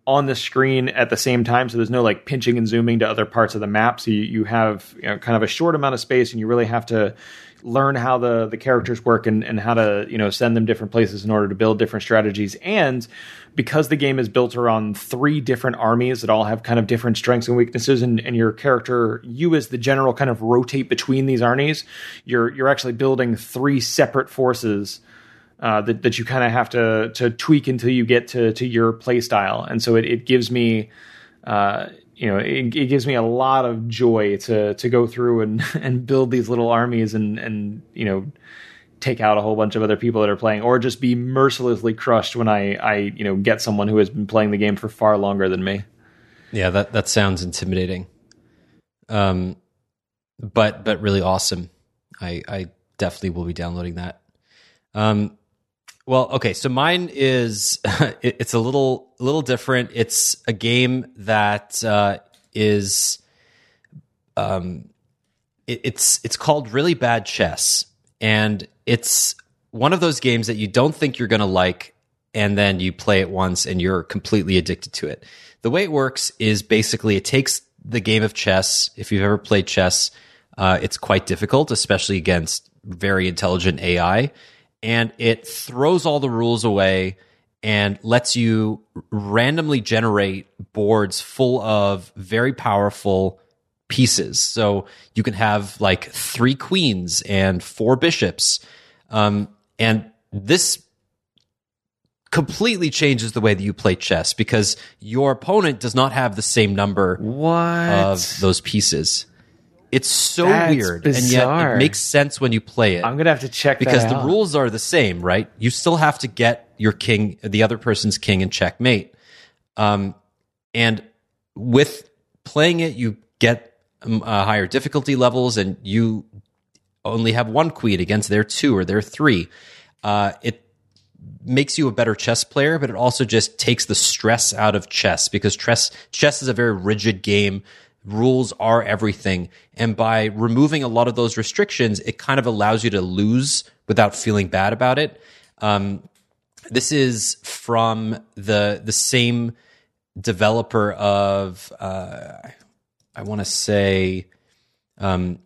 on the screen at the same time. So there's no like pinching and zooming to other parts of the map. So you, you have you know, kind of a short amount of space and you really have to learn how the, the characters work and, and how to, you know, send them different places in order to build different strategies. And because the game is built around three different armies that all have kind of different strengths and weaknesses and, and your character, you as the general kind of rotate between these armies, you're, you're actually building three separate forces uh, that that you kind of have to to tweak until you get to to your play style, and so it, it gives me. Uh, you know, it, it gives me a lot of joy to to go through and and build these little armies and and you know take out a whole bunch of other people that are playing, or just be mercilessly crushed when I I you know get someone who has been playing the game for far longer than me. Yeah, that that sounds intimidating. Um, but but really awesome. I I definitely will be downloading that. Um, well, okay, so mine is it's a little little different. It's a game that uh, is um, it, it's it's called Really Bad Chess, and it's one of those games that you don't think you're going to like, and then you play it once and you're completely addicted to it. The way it works is basically it takes the game of chess. If you've ever played chess, uh, it's quite difficult, especially against very intelligent AI, and it throws all the rules away and lets you randomly generate boards full of very powerful pieces. So you can have like three queens and four bishops. Um, and this completely changes the way that you play chess because your opponent does not have the same number What? of those pieces. It's so That's weird, and yet it makes sense when you play it I'm gonna have to check because the rules are the same, right? You still have to get your king, the other person's king, in checkmate. Um, and with playing it, you get um, uh, higher difficulty levels, and you only have one queen against their two or their three. Uh, it makes you a better chess player, but it also just takes the stress out of chess because chess chess is a very rigid game. Rules are everything, and by removing a lot of those restrictions, it kind of allows you to lose without feeling bad about it. Um, this is from the the same developer of uh, I want to say um,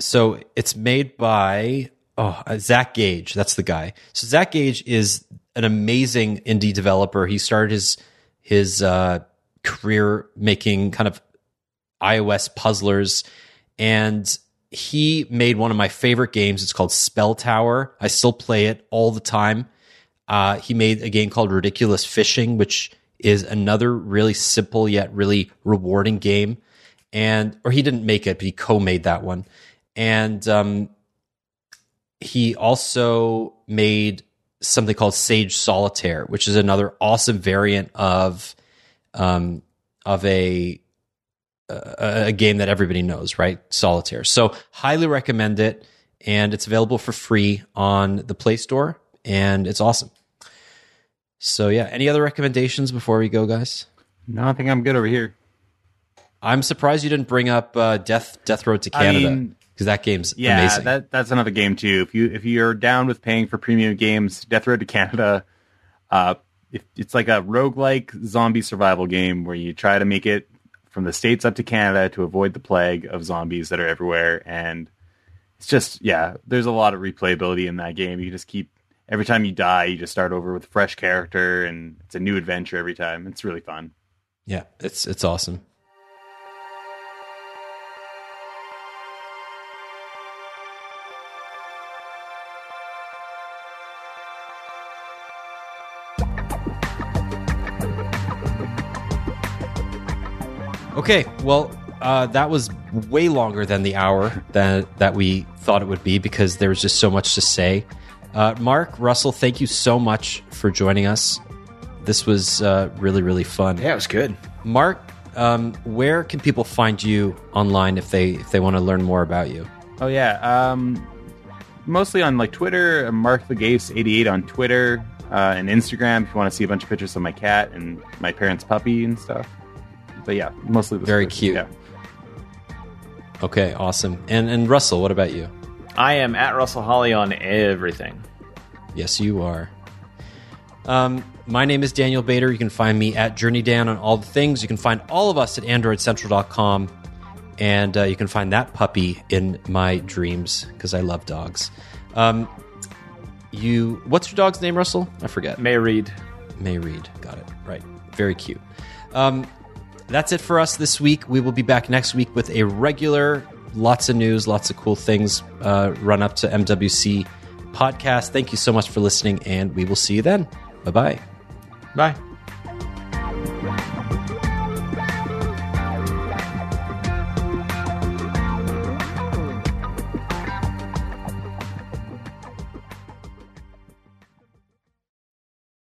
so it's made by oh uh, Zach Gage. That's the guy. So Zach Gage is an amazing indie developer. He started his his uh, career making kind of iOS puzzlers, and he made one of my favorite games. It's called SpellTower. I still play it all the time. Uh, he made a game called Ridiculous Fishing, which is another really simple yet really rewarding game. And or he didn't make it, but he co-made that one. And um, he also made something called Sage Solitaire, which is another awesome variant of um, of a a a game that everybody knows, right? Solitaire. So highly recommend it, and it's available for free on the Play Store, and it's awesome. So yeah, any other recommendations before we go, guys? No, I think I'm good over here. I'm surprised you didn't bring up uh, Death Death Road to I Canada mean, because that game's Yeah, amazing. that that's another game too. If you if you're down with paying for premium games, Death Road to Canada, uh, if, it's like a roguelike zombie survival game where you try to make it from the states up to Canada to avoid the plague of zombies that are everywhere, and it's just yeah. There's a lot of replayability in that game. You just keep every time you die, you just start over with a fresh character, and it's a new adventure every time. It's really fun. Yeah, it's it's awesome. Okay, well, uh, that was way longer than the hour that that we thought it would be because there was just so much to say. Uh, Marc Russell, thank you so much for joining us. This was uh, really really fun. Yeah, it was good. Marc, um, where can people find you online if they if they want to learn more about you? Oh yeah, um, mostly on like Twitter. uh, Mark the Gates eighty eight on Twitter uh, and Instagram. If you want to see a bunch of pictures of my cat and my parents' puppy and stuff. But yeah, mostly the Very Twitter. cute. Yeah. Okay, awesome. And and Russell, what about you? I am at Russell Holly on everything. Yes, you are. Um, my name is Daniel Bader. You can find me at Journey Dan on all the things. You can find all of us at AndroidCentral.com. And uh, you can find that puppy in my dreams because I love dogs. Um, you, what's your dog's name, Russell? I forget. May Reed. May Reed. Got it. Right. Very cute. Um, that's it for us this week. We will be back next week with a regular, lots of news, lots of cool things uh, run up to MWC podcast. Thank you so much for listening, and we will see you then. Bye bye. Bye.